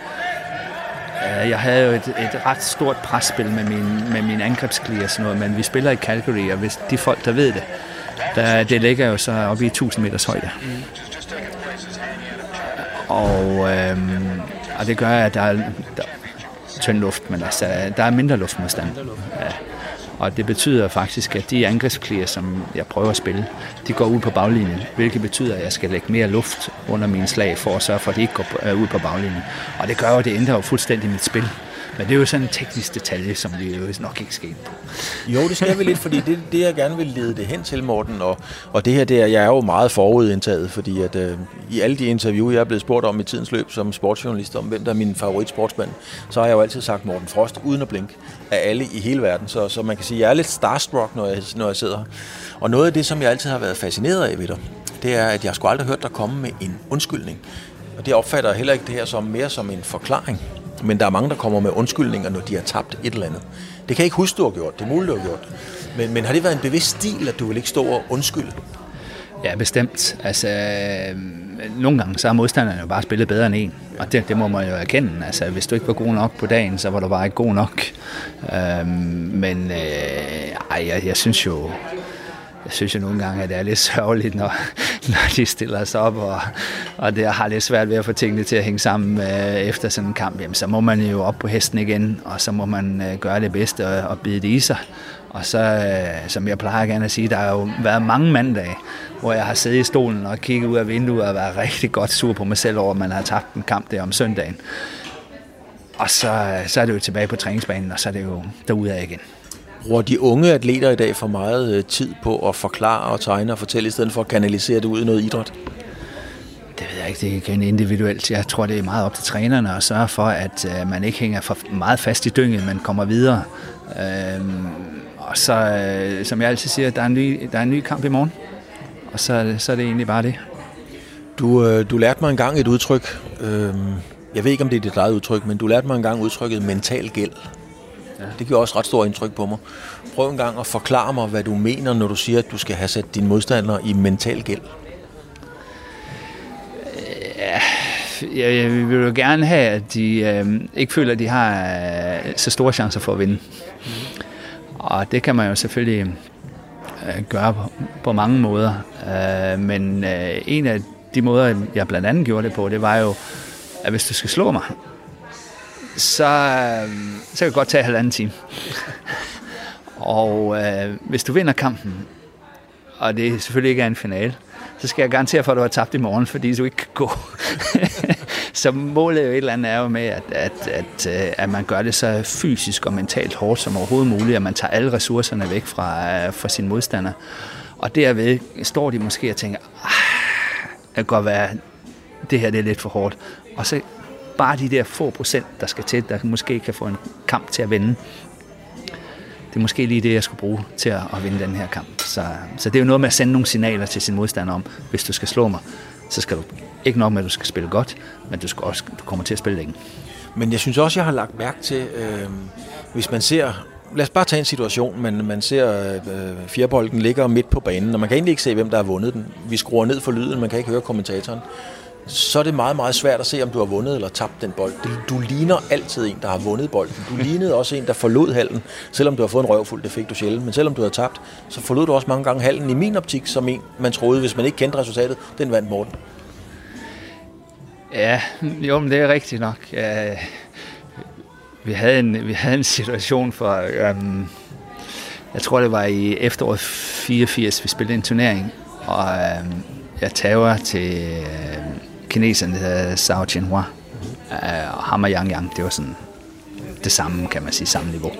Øh, jeg havde jo et, et ret stort presspil med min, med min angrebsklier og sådan noget, men vi spiller i Calgary, og hvis de folk, der ved det, der, det ligger jo så oppe i 1000 meters højde. Og, øhm, og det gør, at der er, der er tynd luft, men altså, der er mindre luftmodstand. Ja. Og det betyder faktisk, at de angrebsklæder, som jeg prøver at spille, de går ud på baglinjen, hvilket betyder, at jeg skal lægge mere luft under mine slag for at sørge for, at de ikke går øh, ud på baglinjen. Og det gør jo, at det ændrer jo fuldstændig mit spil. Men det er jo sådan en teknisk detalje, som vi jo nok ikke skal ind på. Jo, det skal vi lidt, fordi det, det jeg gerne vil lede det hen til, Morten, og, og det her, det er, jeg er jo meget forudindtaget, fordi at øh, i alle de interview, jeg er blevet spurgt om i tidens løb som sportsjournalist, om hvem der er min favoritsportsmand, så har jeg jo altid sagt Morten Frost, uden at blinke, af alle i hele verden. Så, så man kan sige, at jeg er lidt starstruck, når jeg, når jeg sidder her. Og noget af det, som jeg altid har været fascineret af ved dig, det er, at jeg skulle aldrig hørt dig komme med en undskyldning. Og det opfatter jeg heller ikke det her som mere som en forklaring. Men der er mange, der kommer med undskyldninger, når de har tabt et eller andet. Det kan jeg ikke huske, du har gjort. Det er muligt, du har gjort. Men, men har det været en bevidst stil, at du vil ikke stå og undskylde? Ja, bestemt. Altså, øh, nogle gange så har modstanderne jo bare spillet bedre end en, og det, det må man jo erkende. Altså, hvis du ikke var god nok på dagen, så var du bare ikke god nok. Øh, men øh, ej, jeg, jeg synes jo, jeg synes jo nogle gange, at det er lidt sørgeligt, når, når de stiller sig op, og, og det har lidt svært ved at få tingene til at hænge sammen øh, efter sådan en kamp. Jamen, så må man jo op på hesten igen, og så må man øh, gøre det bedste og, og bide det i sig. Og så, øh, som jeg plejer gerne at sige, der har jo været mange mandage, hvor jeg har siddet i stolen og kigget ud af vinduet og været rigtig godt sur på mig selv over, at man har tabt en kamp der om søndagen. Og så, øh, så er det jo tilbage på træningsbanen, og så er det jo derudad igen. Bruger de unge atleter i dag for meget øh, tid på at forklare og tegne og fortælle, i stedet for at kanalisere det ud i noget idræt? Det ved jeg ikke, det er igen individuelt. Jeg tror, det er meget op til trænerne at sørge for, at øh, man ikke hænger for meget fast i dynget, men kommer videre. Øhm, og så, øh, som jeg altid siger, der er en ny, der er en ny kamp i morgen. Og så, så er det egentlig bare det. Du, øh, du lærte mig engang et udtryk, øh, Jeg ved ikke, om det er dit eget udtryk, men du lærte mig engang udtrykket mental gæld. Ja. Det gjorde også ret stort indtryk på mig. Prøv en gang at forklare mig, hvad du mener, når du siger, at du skal have sat dine modstandere i mental gæld. Jeg, jeg vil jo gerne have, at de øh, ikke føler, at de har øh, så store chancer for at vinde. Og det kan man jo selvfølgelig øh, gøre på, på mange måder. Øh, men øh, en af de måder, jeg blandt andet gjorde det på, det var jo, at hvis du skal slå mig, så, øh, så kan det godt tage halvanden time. Og øh, hvis du vinder kampen, og det selvfølgelig ikke er en finale, så skal jeg garantere for, at du har tabt i morgen, fordi du ikke kan gå. så målet jo et eller andet er jo med, at, at, at, øh, at man gør det så fysisk og mentalt hårdt som overhovedet muligt, at man tager alle ressourcerne væk fra, øh, fra sin modstander. Og derved står de måske og tænker, ah, det kan godt være, det her det er lidt for hårdt. Og så bare de der få procent, der skal til, der måske kan få en kamp til at vinde, det er måske lige det, jeg skulle bruge til at, at vinde den her kamp. Så, så det er jo noget med at sende nogle signaler til sin modstander om, hvis du skal slå mig, så skal du ikke nok med, at du skal spille godt, men du, skal også, du kommer til at spille længe. Men jeg synes også, jeg har lagt mærke til, øh, hvis man ser... Lad os bare tage en situation, men man ser øh, fjerbolden ligger midt på banen, og man kan egentlig ikke se, hvem der har vundet den. Vi skruer ned for lyden, man kan ikke høre kommentatoren så er det meget, meget svært at se, om du har vundet eller tabt den bold. Du ligner altid en, der har vundet bolden. Du lignede også en, der forlod hallen, selvom du har fået en røvfuld, det fik du sjældent. Men selvom du har tabt, så forlod du også mange gange hallen i min optik, som en, man troede, hvis man ikke kendte resultatet, den vandt Morten. Ja, jo, men det er rigtigt nok. Ja, vi, havde en, vi havde en situation for, øhm, jeg tror det var i efteråret 84, vi spillede en turnering, og øhm, jeg tager til øhm, kineserne hedder Sao Chenhua. Øh, og ham og Yang Yang, det var sådan det samme, kan man sige, samme niveau.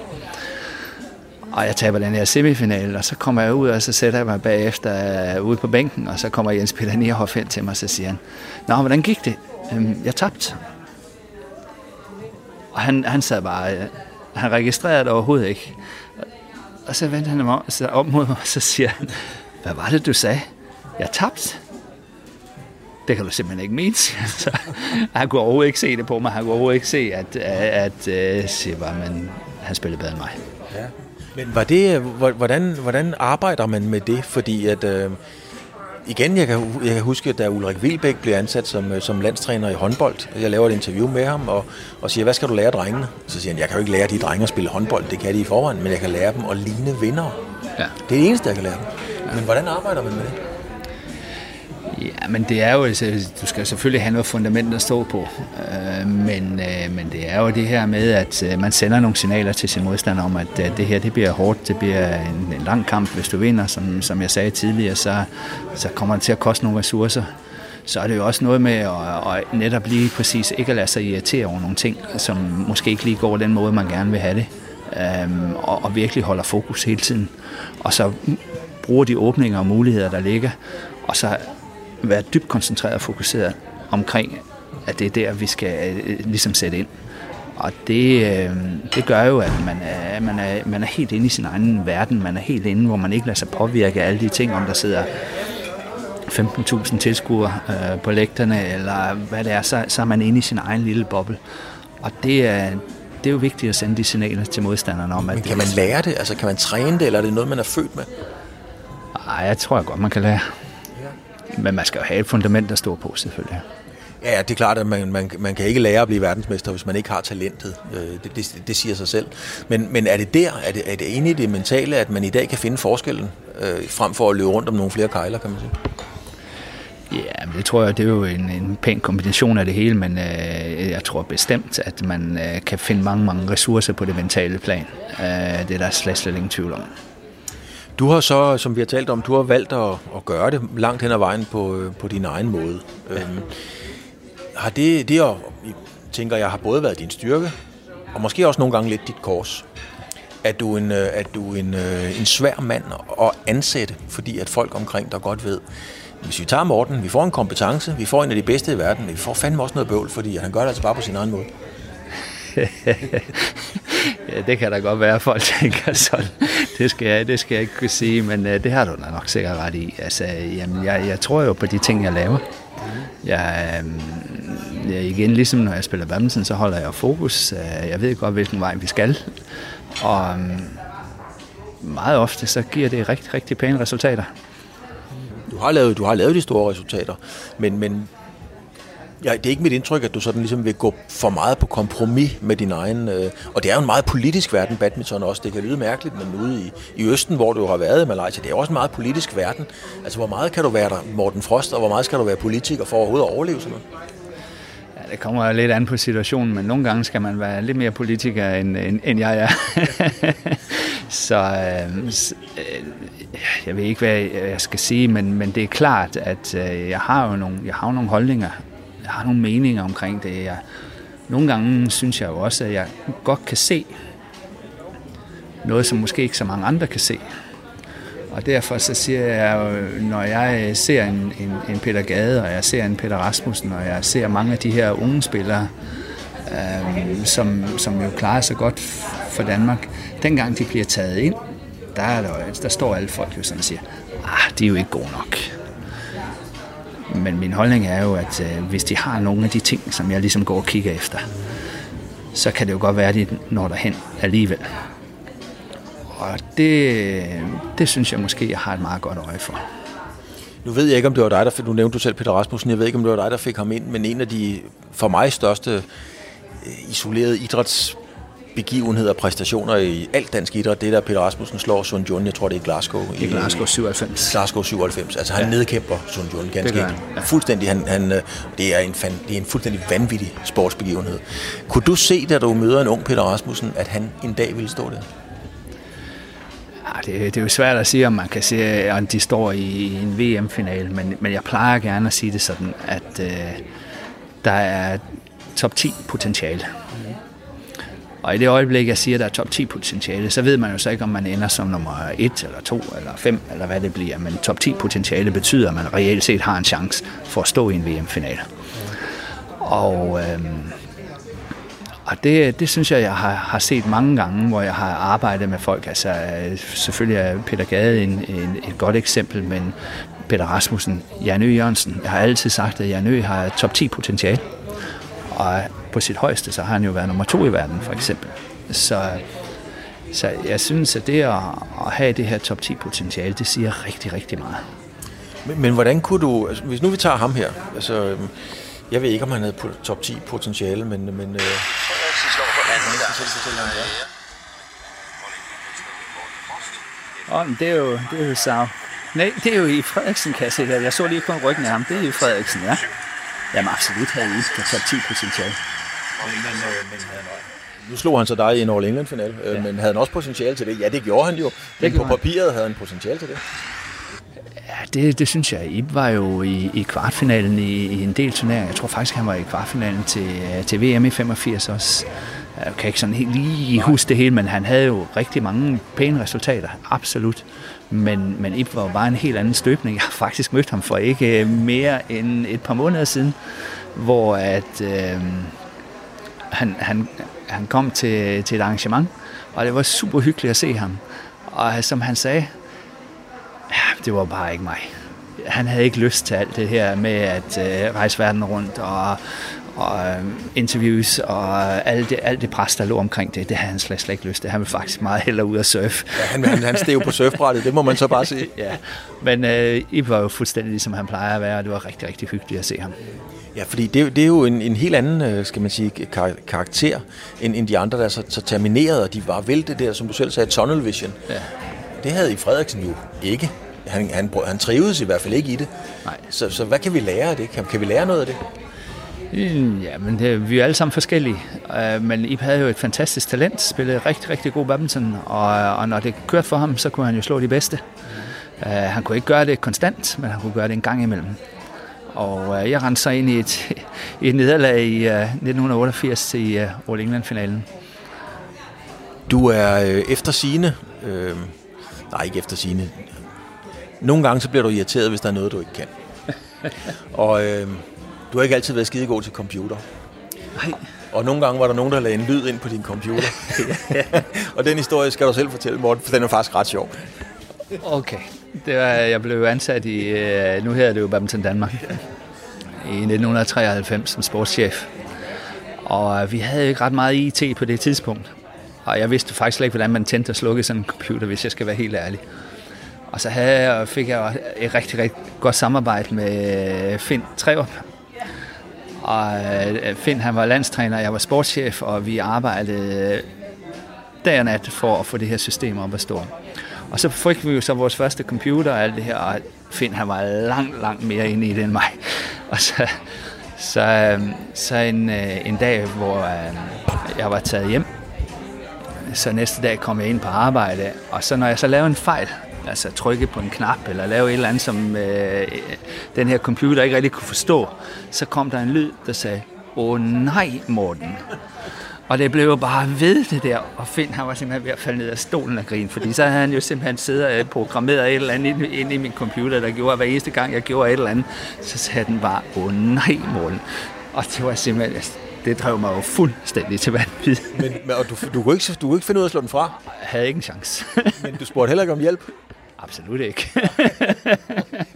Og jeg taber den her semifinal, og så kommer jeg ud, og så sætter jeg mig bagefter uh, ude på bænken, og så kommer Jens Peter Nierhoff hen til mig, og så siger han, Nå, hvordan gik det? Øhm, jeg tabte. Og han, han sad bare, uh, han registrerede det overhovedet ikke. Og så vendte han om, så op mod mig, og så siger han, hvad var det, du sagde? Jeg tabte det kan du simpelthen ikke mene, så han kunne overhovedet ikke se det på mig. Han kunne overhovedet ikke se, at, at, at uh, siger bare, men han spillede bedre end mig. Ja. Men var det, hvordan, hvordan arbejder man med det? Fordi at, øh, igen, jeg kan, jeg kan huske, da Ulrik Vilbæk blev ansat som, øh, som landstræner i håndbold. Jeg laver et interview med ham og, og siger, hvad skal du lære drengene? Så siger han, jeg kan jo ikke lære de drenge at spille håndbold, det kan de i forvejen, men jeg kan lære dem at ligne vinder. Ja. Det er det eneste, jeg kan lære dem. Ja. Men hvordan arbejder man med det? Ja, men det er jo, altså, du skal selvfølgelig have noget fundament at stå på, øh, men, øh, men det er jo det her med, at øh, man sender nogle signaler til sin modstander om, at øh, det her det bliver hårdt, det bliver en, en lang kamp, hvis du vinder, som, som jeg sagde tidligere, så, så kommer det til at koste nogle ressourcer. Så er det jo også noget med at, at netop lige præcis ikke at lade sig irritere over nogle ting, som måske ikke lige går den måde, man gerne vil have det, øh, og, og virkelig holder fokus hele tiden. Og så bruger de åbninger og muligheder, der ligger, og så være dybt koncentreret og fokuseret omkring, at det er der, vi skal øh, ligesom sætte ind. Og det, øh, det gør jo, at man er, man, er, man er helt inde i sin egen verden. Man er helt inde, hvor man ikke lader sig påvirke af alle de ting, om der sidder 15.000 tilskuere øh, på lægterne, eller hvad det er, så, så er man inde i sin egen lille boble. Og det er, det er jo vigtigt at sende de signaler til modstanderne om, at... Men kan man lære det? Altså kan man træne det, eller er det noget, man er født med? Nej, jeg tror jeg godt, man kan lære. Men man skal jo have et fundament at stå på, selvfølgelig. Ja, det er klart, at man, man, man kan ikke lære at blive verdensmester, hvis man ikke har talentet. Øh, det, det, det siger sig selv. Men, men er det der, er det, er det inde i det mentale, at man i dag kan finde forskellen, øh, frem for at løbe rundt om nogle flere kejler, kan man sige? Ja, men det tror jeg, det er jo en, en pæn kombination af det hele, men øh, jeg tror bestemt, at man øh, kan finde mange, mange ressourcer på det mentale plan. Øh, det er der slet, slet ingen tvivl om. Du har så, som vi har talt om, du har valgt at, at gøre det langt hen ad vejen på, på din egen måde. Ja. Øhm, har det, det at, tænker jeg, har både været din styrke, og måske også nogle gange lidt dit kors. At du en, øh, at du en, øh, en svær mand at ansætte, fordi at folk omkring dig godt ved, hvis vi tager Morten, vi får en kompetence, vi får en af de bedste i verden, vi får fandme også noget bøvl, fordi han gør det altså bare på sin egen måde. ja, det kan da godt være, at folk tænker sådan. Det skal, jeg, det skal jeg ikke kunne sige, men øh, det har du da nok sikkert ret i. Altså, jamen, jeg, jeg tror jo på de ting, jeg laver. Jeg, øh, jeg, igen, ligesom når jeg spiller badminton, så holder jeg fokus. Øh, jeg ved godt, hvilken vej vi skal. Og meget ofte, så giver det rigtig, rigtig pæne resultater. Du har lavet, du har lavet de store resultater, men, men ja, det er ikke mit indtryk, at du sådan ligesom vil gå for meget på kompromis med din egen... Øh, og det er jo en meget politisk verden, badminton også. Det kan lyde mærkeligt, men ude i, i Østen, hvor du jo har været i Malaysia, det er jo også en meget politisk verden. Altså, hvor meget kan du være der, Morten Frost, og hvor meget skal du være politiker for overhovedet at overleve sådan noget? Ja, det kommer lidt an på situationen, men nogle gange skal man være lidt mere politiker, end, end, end jeg er. så øh, øh, jeg ved ikke, hvad jeg skal sige, men, men det er klart, at øh, jeg har jo nogle, jeg har jo nogle holdninger. Jeg har nogle meninger omkring det. Jeg, nogle gange synes jeg jo også, at jeg godt kan se noget, som måske ikke så mange andre kan se. Og derfor så siger jeg, jo, når jeg ser en, en, en Peter Gade, og jeg ser en Peter Rasmussen, og jeg ser mange af de her unge spillere, øh, som, som jo klarer sig godt for Danmark, dengang de bliver taget ind, der, er der, der står alle folk jo sådan og siger, ah, de er jo ikke gode nok. Men min holdning er jo, at øh, hvis de har nogle af de ting, som jeg ligesom går og kigger efter, så kan det jo godt være, at de når derhen alligevel. Og det, øh, det synes jeg måske, jeg har et meget godt øje for. Nu ved jeg ikke, om det var dig, der fik, nu nævnte du selv Peter Rasmussen, jeg ved ikke, om det var dig, der fik ham ind, men en af de for mig største øh, isolerede idræts idrætsbegivenheder og præstationer i alt dansk idræt, det er, der Peter Rasmussen slår Sun Jun, jeg tror det er Glasgow. I Glasgow 97. Glasgow 97. Altså han ja. nedkæmper Sun Jun ganske Det enkelt. han, ja. Fuldstændig, han, han, øh, det, er en fan, det er en fuldstændig vanvittig sportsbegivenhed. Kunne du se, da du møder en ung Peter Rasmussen, at han en dag ville stå der? Ja, det, det er jo svært at sige, om man kan se, om de står i, i en VM-finale, men, men jeg plejer gerne at sige det sådan, at øh, der er top 10 potentiale. Og i det øjeblik, jeg siger, at der er top 10 potentiale, så ved man jo så ikke, om man ender som nummer 1 eller 2 eller 5, eller hvad det bliver. Men top 10 potentiale betyder, at man reelt set har en chance for at stå i en VM-finale. Og, øhm, og det, det synes jeg, jeg har, har set mange gange, hvor jeg har arbejdet med folk. Altså, selvfølgelig er Peter Gade en, en, et godt eksempel, men Peter Rasmussen, Jan Ø. Jørgensen. Jeg har altid sagt, at Jan Ø. har top 10 potentiale. Og på sit højeste, så har han jo været nummer to i verden, for eksempel. Så, så jeg synes, at det at, at have det her top 10 potentiale, det siger rigtig, rigtig meget. Men, men hvordan kunne du, altså, hvis nu vi tager ham her, altså, jeg ved ikke, om han havde på- top 10 potentiale, men, men øh, Åh, men det er jo, det er jo Sav. Nej, det er jo i Frederiksen, kan jeg se der. Jeg så lige kun ryggen af ham. Det er jo i Frederiksen, ja. Jamen absolut havde I på top 10 potentiale. Nu slog han så dig i en All England-final, øh, Ja. men havde han også potentiale til det? Ja, det gjorde han jo. Men på papiret havde han potentiale til det. Ja, det, det synes jeg. Ib var jo i, i kvartfinalen i, i en del turneringer. Jeg tror faktisk, han var i kvartfinalen til, til VM i 85 også. Jeg kan ikke sådan helt lige huske det hele, men han havde jo rigtig mange pæne resultater. Absolut. Men, men Ib var jo bare en helt anden støbning. Jeg har faktisk mødt ham for ikke mere end et par måneder siden, hvor at, øh, han, han, han kom til, til et arrangement, og det var super hyggeligt at se ham. Og som han sagde, Ja, det var bare ikke mig. Han havde ikke lyst til alt det her med at øh, rejse verden rundt og, og øh, interviews og alt det, alt det pres, der lå omkring det. Det havde han slet, slet ikke lyst til. Han ville faktisk meget hellere ud og surfe. Ja, han, han, han steg på surfbrættet, det må man så bare sige. Ja. Men øh, I var jo fuldstændig ligesom han plejer at være, og det var rigtig, rigtig hyggeligt at se ham. Ja, fordi det, er jo- det er jo en, en helt anden, øh, skal man sige, kar- karakter, end, end de andre, der er så, så terminerede, og de var vel det der, som du selv sagde, tunnel vision. Ja. Det havde I Frederiksen jo ikke. Han, han, han trivedes i hvert fald ikke i det. Nej. Så, så hvad kan vi lære af det? Kan, kan vi lære noget af det? Mm, Ja, men det, vi er alle sammen forskellige. Uh, men Ip havde jo et fantastisk talent, spillede rigtig, rigtig god badminton, og, og når det kørte for ham, så kunne han jo slå de bedste. Uh, han kunne ikke gøre det konstant, men han kunne gøre det en gang imellem. Og uh, jeg rendte så ind i et, i et nederlag i uh, 1988 i uh, All England-finalen. Du er øh, efter sine, øh, nej ikke efter sine, nogle gange så bliver du irriteret, hvis der er noget, du ikke kan. Og øh, du har ikke altid været skide god til computer. Nej. Og nogle gange var der nogen, der lagde en lyd ind på din computer. og den historie skal du selv fortælle, Morten, for den er faktisk ret sjov. Okay. Det var, jeg blev ansat i, øh, nu her det jo Badminton Danmark, i 1993 som sportschef. Og øh, vi havde ikke ret meget IT på det tidspunkt. Og jeg vidste faktisk slet ikke, hvordan man tændte og slukkede sådan en computer, hvis jeg skal være helt ærlig. Og så havde jeg, fik jeg et rigtig, rigtig godt samarbejde med øh, Finn Trerup. Og Finn han var landstræner, jeg var sportschef, og vi arbejdede dag og nat for at få det her system op at stå. Og så fik vi jo så vores første computer og alt det her, og Finn han var langt, langt mere inde i det end mig. Og så, så, øhm, så en, øh, en dag, hvor øh, jeg var taget hjem, så næste dag kom jeg ind på arbejde, og så når jeg så lavede en fejl, altså trykke på en knap, eller lave et eller andet, som øh, øh, den her computer ikke rigtig kunne forstå, så kom der en lyd, der sagde, åh nej, Morten. Og det blev jo bare ved det der, og Finn han var simpelthen ved at falde ned af stolen og grine, fordi så havde han jo simpelthen siddet og programmeret et eller andet ind, i min computer, der gjorde, at hver eneste gang jeg gjorde et eller andet, så sagde den bare, åh nej, Morten. Og det var simpelthen, det drev mig jo fuldstændig til vanvid. Men, men og du, du, kunne ikke, du kunne ikke finde ud af at slå den fra, Jeg havde ikke en chance. men du spurgte heller ikke om hjælp. Absolut ikke.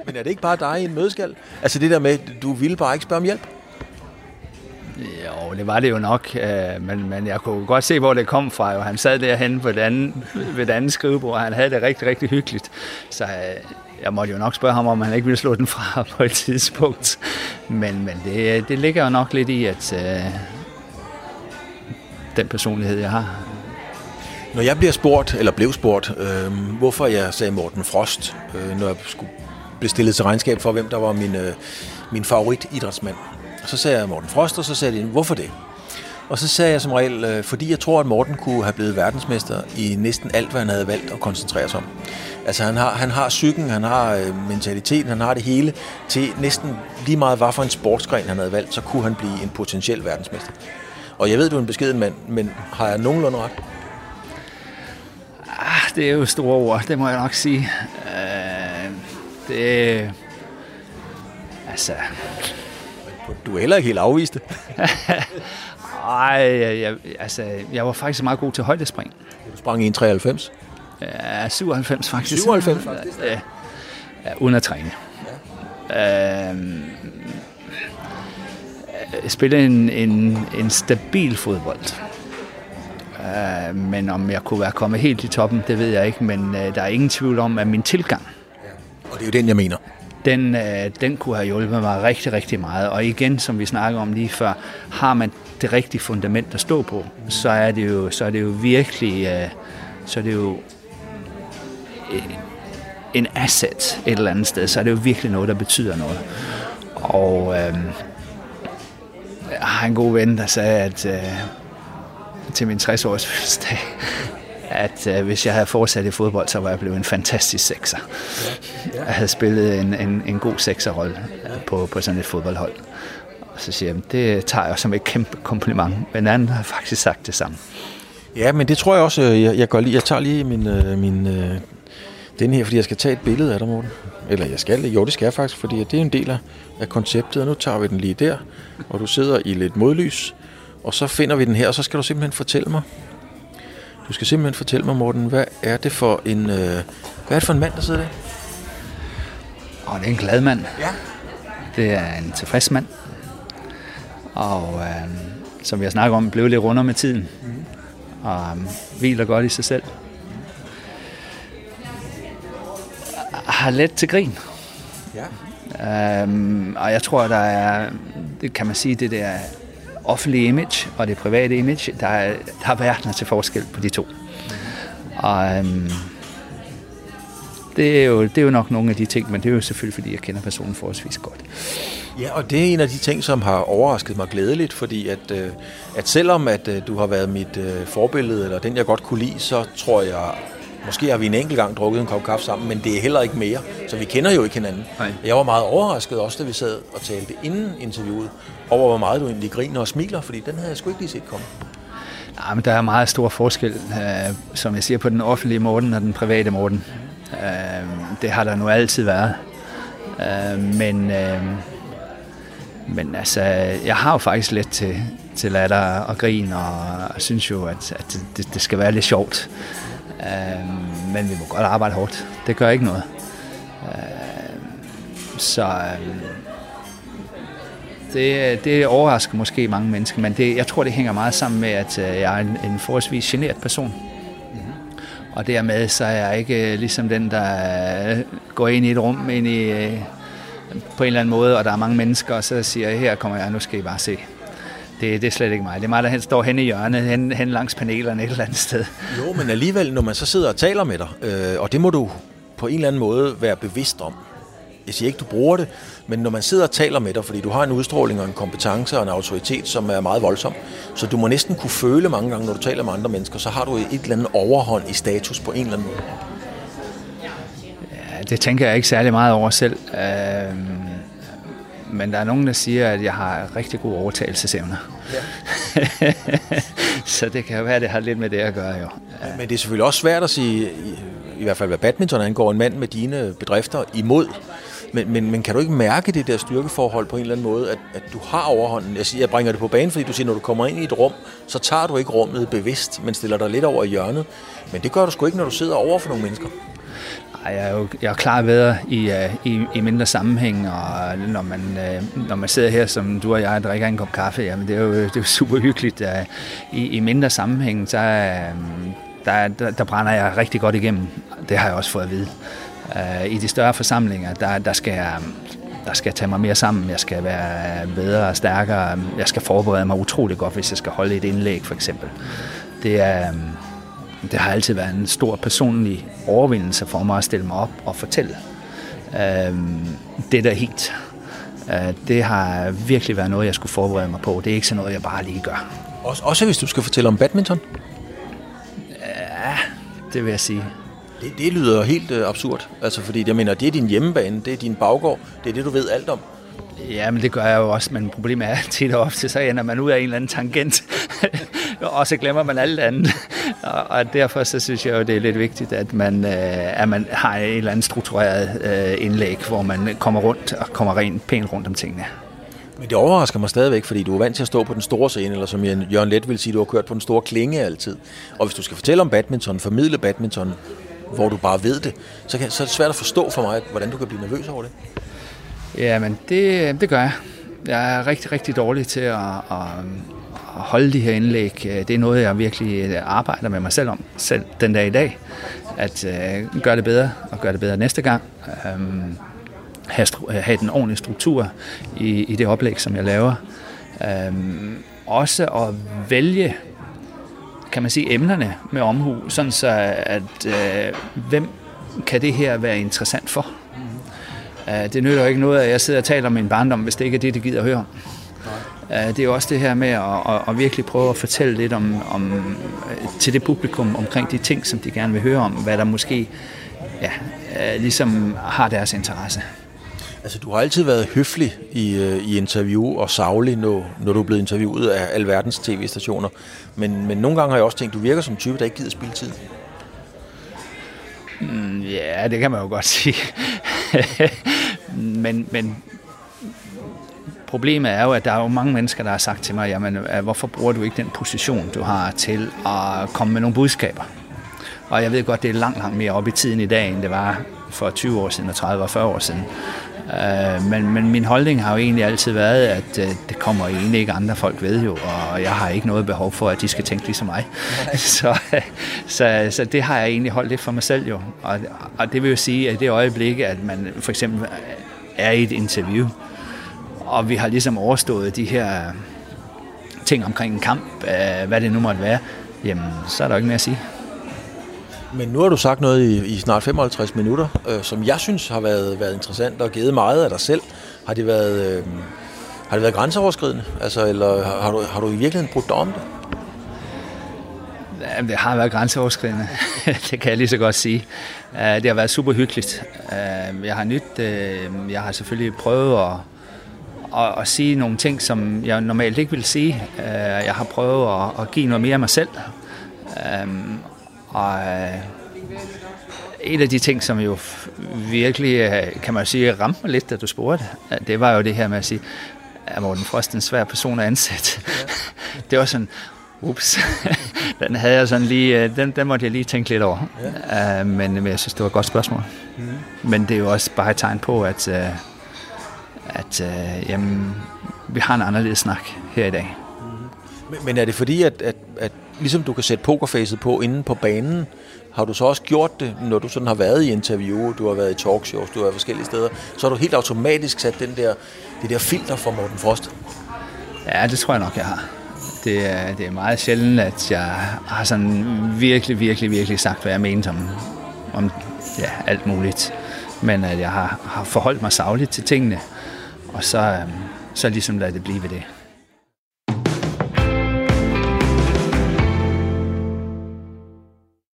Men er det ikke bare dig i en mødeskal? Altså det der med, du ville bare ikke spørge om hjælp? Jo, det var det jo nok, øh, men, men jeg kunne godt se, hvor det kom fra. Jo. Han sad derhen på den andet, ved det andet skrivebord, og han havde det rigtig, rigtig hyggeligt. Så øh, jeg måtte jo nok spørge ham, om han ikke ville slå den fra på et tidspunkt. Men, men det, det ligger jo nok lidt i, at øh, den personlighed, jeg har, Når jeg bliver spurgt, eller blev spurgt, øh, hvorfor jeg sagde Morten Frost, øh, når jeg skulle blive stillet til regnskab for, hvem der var min, øh, min favorit idrætsmand. Så sagde jeg Morten Frost, og så sagde de, hvorfor det? Og så sagde jeg som regel, øh, fordi jeg tror, at Morten kunne have blevet verdensmester i næsten alt, hvad han havde valgt at koncentrere sig om. Altså han har, han har psyken, han har øh, mentaliteten, han har det hele til næsten lige meget, hvad for en sportsgren han havde valgt, så kunne han blive en potentiel verdensmester. Og jeg ved, du er en beskeden mand, men har jeg nogenlunde ret? Ah, det er jo store ord, det må jeg nok sige. Uh, det... Altså... Du er heller ikke helt afvist det. Ej, jeg, altså, jeg var faktisk meget god til højdespring. Du sprang i en 93. Ja, 97 faktisk. 97 faktisk? Ja, ja uden at træne. Ja. Øhm, jeg spillede en, en, en stabil fodbold. Øh, men om jeg kunne være kommet helt i toppen, det ved jeg ikke. Men øh, der er ingen tvivl om, at min tilgang, Og det er jo den, jeg mener den, øh, den kunne have hjulpet mig rigtig, rigtig meget. Og igen, som vi snakker om lige før, har man det rigtige fundament at stå på, så er det jo, så er det jo virkelig, øh, så er det jo øh, en asset et eller andet sted, så er det jo virkelig noget, der betyder noget. Og øh, jeg har en god ven, der sagde, at øh, til min 60-års fødselsdag, at øh, hvis jeg havde fortsat i fodbold, så var jeg blevet en fantastisk sekser. Jeg havde spillet en, en, en god sekserrolle på, på sådan et fodboldhold. Og så siger jeg, det tager jeg som et kæmpe kompliment. Men anden har faktisk sagt det samme. Ja, men det tror jeg også, øh, jeg, jeg gør lige. Jeg tager lige min, øh, min øh, den her, fordi jeg skal tage et billede af dig, Morten. Eller jeg skal, jo det skal jeg faktisk, fordi det er en del af, af konceptet, og nu tager vi den lige der, og du sidder i lidt modlys, og så finder vi den her, og så skal du simpelthen fortælle mig, du skal simpelthen fortælle mig, Morten, hvad er det for en, øh, hvad er det for en mand, der sidder der? Og det er en glad mand. Ja. Det er en tilfreds mand. Og øh, som jeg snakker om, blev lidt rundere med tiden. Og øh, hviler godt i sig selv. Har let til grin. Ja. Øhm, og jeg tror, der er, det kan man sige, det der offentlige image og det private image, der er, der er verdener til forskel på de to. Og øhm, det, er jo, det er jo nok nogle af de ting, men det er jo selvfølgelig, fordi jeg kender personen forholdsvis godt. Ja, og det er en af de ting, som har overrasket mig glædeligt, fordi at, øh, at selvom at øh, du har været mit øh, forbillede, eller den jeg godt kunne lide, så tror jeg, måske har vi en enkelt gang drukket en kop kaffe sammen, men det er heller ikke mere, så vi kender jo ikke hinanden. Nej. Jeg var meget overrasket også, da vi sad og talte inden interviewet, over hvor meget du egentlig griner og smiler, fordi den havde jeg sgu ikke lige set komme. Nej, men der er meget stor forskel, øh, som jeg siger, på den offentlige Morten og den private Morten. Øh, det har der nu altid været. Øh, men, øh, men altså, jeg har jo faktisk let til, til latter og grin, og jeg synes jo, at, at det, det skal være lidt sjovt. Øh, men vi må godt arbejde hårdt. Det gør ikke noget. Øh, så øh, det, det overrasker måske mange mennesker, men det, jeg tror, det hænger meget sammen med, at øh, jeg er en, en forholdsvis generet person. Og dermed så er jeg ikke øh, ligesom den, der øh, går ind i et rum ind i, på en eller anden måde, og der er mange mennesker, og så siger jeg, her kommer jeg, nu skal I bare se. Det, det er slet ikke mig. Det er mig, der står hen i hjørnet, hen, hen langs panelerne et eller andet sted. Jo, men alligevel, når man så sidder og taler med dig, øh, og det må du på en eller anden måde være bevidst om. Jeg siger ikke, du bruger det, men når man sidder og taler med dig, fordi du har en udstråling og en kompetence og en autoritet, som er meget voldsom, så du må næsten kunne føle mange gange, når du taler med andre mennesker, så har du et eller andet overhånd i status på en eller anden måde. Ja, det tænker jeg ikke særlig meget over selv. Øh, men der er nogen, der siger, at jeg har rigtig gode overtagelsesevner. Ja. så det kan jo være, at det har lidt med det at gøre, jo. Men det er selvfølgelig også svært at sige, i, i hvert fald hvad badminton angår, en mand med dine bedrifter imod. Men, men, men kan du ikke mærke det der styrkeforhold på en eller anden måde, at, at du har overhånden? Jeg, siger, jeg bringer det på banen, fordi du siger, når du kommer ind i et rum, så tager du ikke rummet bevidst, men stiller dig lidt over i hjørnet. Men det gør du sgu ikke, når du sidder over for nogle mennesker. Jeg er jo jeg er klar bedre i, uh, i, i mindre sammenhæng, og øh, når man, uh, når man sidder her, som du og jeg, drikker en kop kaffe, jamen det er jo, det er jo super hyggeligt. Uh, i, I mindre sammenhæng, så, uh, der, der, der brænder jeg rigtig godt igennem. Det har jeg også fået at vide. Uh, I de større forsamlinger, der, der, skal jeg, der skal jeg tage mig mere sammen. Jeg skal være bedre og stærkere. Jeg skal forberede mig utrolig godt, hvis jeg skal holde et indlæg, for eksempel. Det er... Det har altid været en stor personlig overvindelse for mig at stille mig op og fortælle øh, det der helt. Øh, det har virkelig været noget, jeg skulle forberede mig på. Det er ikke sådan noget, jeg bare lige gør. Også, også hvis du skal fortælle om badminton? Ja, det vil jeg sige. Det, det lyder helt øh, absurd. Altså, fordi jeg mener, det er din hjemmebane, det er din baggård, det er det, du ved alt om. Ja, men det gør jeg jo også, men problemet er tit og ofte, så ender man ud af en eller anden tangent, og så glemmer man alt andet. og derfor så synes jeg jo, det er lidt vigtigt, at man, øh, at man har et eller andet struktureret øh, indlæg, hvor man kommer rundt og kommer rent pænt rundt om tingene. Men det overrasker mig stadigvæk, fordi du er vant til at stå på den store scene, eller som Jørgen Let vil sige, du har kørt på den store klinge altid. Og hvis du skal fortælle om badminton, formidle badminton, hvor du bare ved det, så, kan, så er det svært at forstå for mig, hvordan du kan blive nervøs over det. Ja, men det, det gør jeg. Jeg er rigtig, rigtig dårlig til at, at holde de her indlæg. Øh, det er noget, jeg virkelig øh, arbejder med mig selv om, selv den dag i dag. At øh, gøre det bedre, og gøre det bedre næste gang. Um, have, have den ordentlige struktur i, i det oplæg, som jeg laver. Um, også at vælge kan man sige, emnerne med omhu, sådan så at hvem kan det her være interessant for? Det nytter jo ikke noget, at jeg sidder og taler om min barndom, hvis det ikke er det, det gider at høre. Det er jo også det her med at, at, at virkelig prøve at fortælle lidt om, om, til det publikum omkring de ting, som de gerne vil høre om, hvad der måske ja, ligesom har deres interesse. Altså, du har altid været høflig i, i interview og savlig, når, når du er blevet interviewet af alverdens tv-stationer. Men, men nogle gange har jeg også tænkt, du virker som en type, der ikke gider spille tid. Mm, ja, det kan man jo godt sige. men, men problemet er jo, at der er jo mange mennesker, der har sagt til mig, jamen, hvorfor bruger du ikke den position, du har til at komme med nogle budskaber? Og jeg ved godt, det er langt, langt mere op i tiden i dag, end det var for 20 år siden og 30 og 40 år siden. men, men min holdning har jo egentlig altid været, at det kommer egentlig ikke andre folk ved jo, og jeg har ikke noget behov for, at de skal tænke ligesom mig. så, så, så det har jeg egentlig holdt lidt for mig selv jo. Og, og det vil jo sige, at det øjeblik, at man for eksempel er i et interview, og vi har ligesom overstået de her ting omkring en kamp, hvad det nu måtte være, jamen så er der ikke mere at sige. Men nu har du sagt noget i, i snart 55 minutter, øh, som jeg synes har været, været interessant og givet meget af dig selv. Har det været, øh, har det været grænseoverskridende? Altså, eller har du, har du i virkeligheden brudt dig om det? Ja, det har været grænseoverskridende. det kan jeg lige så godt sige. Det har været super hyggeligt. Jeg har nyt, jeg har selvfølgelig prøvet at, at, at sige nogle ting, som jeg normalt ikke vil sige. Jeg har prøvet at, at give noget mere af mig selv. Og en af de ting, som jo virkelig, kan man sige, ramte mig lidt, da du spurgte, det var jo det her med at sige, er Morten Frost en svær person at ansætte. det var sådan, ups, den havde jeg sådan lige, øh, den, den måtte jeg lige tænke lidt over. Ja. Uh, men, men jeg synes, det var et godt spørgsmål. Mm. Men det er jo også bare et tegn på, at, uh, at uh, jamen, vi har en anderledes snak her i dag. Men, men er det fordi, at, at, at ligesom du kan sætte pokerfacet på inde på banen, har du så også gjort det, når du sådan har været i interview, du har været i talkshows, du har været forskellige steder, så har du helt automatisk sat den der, det der filter for Morten Frost? Ja, det tror jeg nok, jeg har. Det er, det er meget sjældent, at jeg har sådan virkelig, virkelig, virkelig sagt, hvad jeg mener om, om ja, alt muligt. Men at jeg har, har forholdt mig savligt til tingene, og så, øhm, så ligesom lader det blive ved det.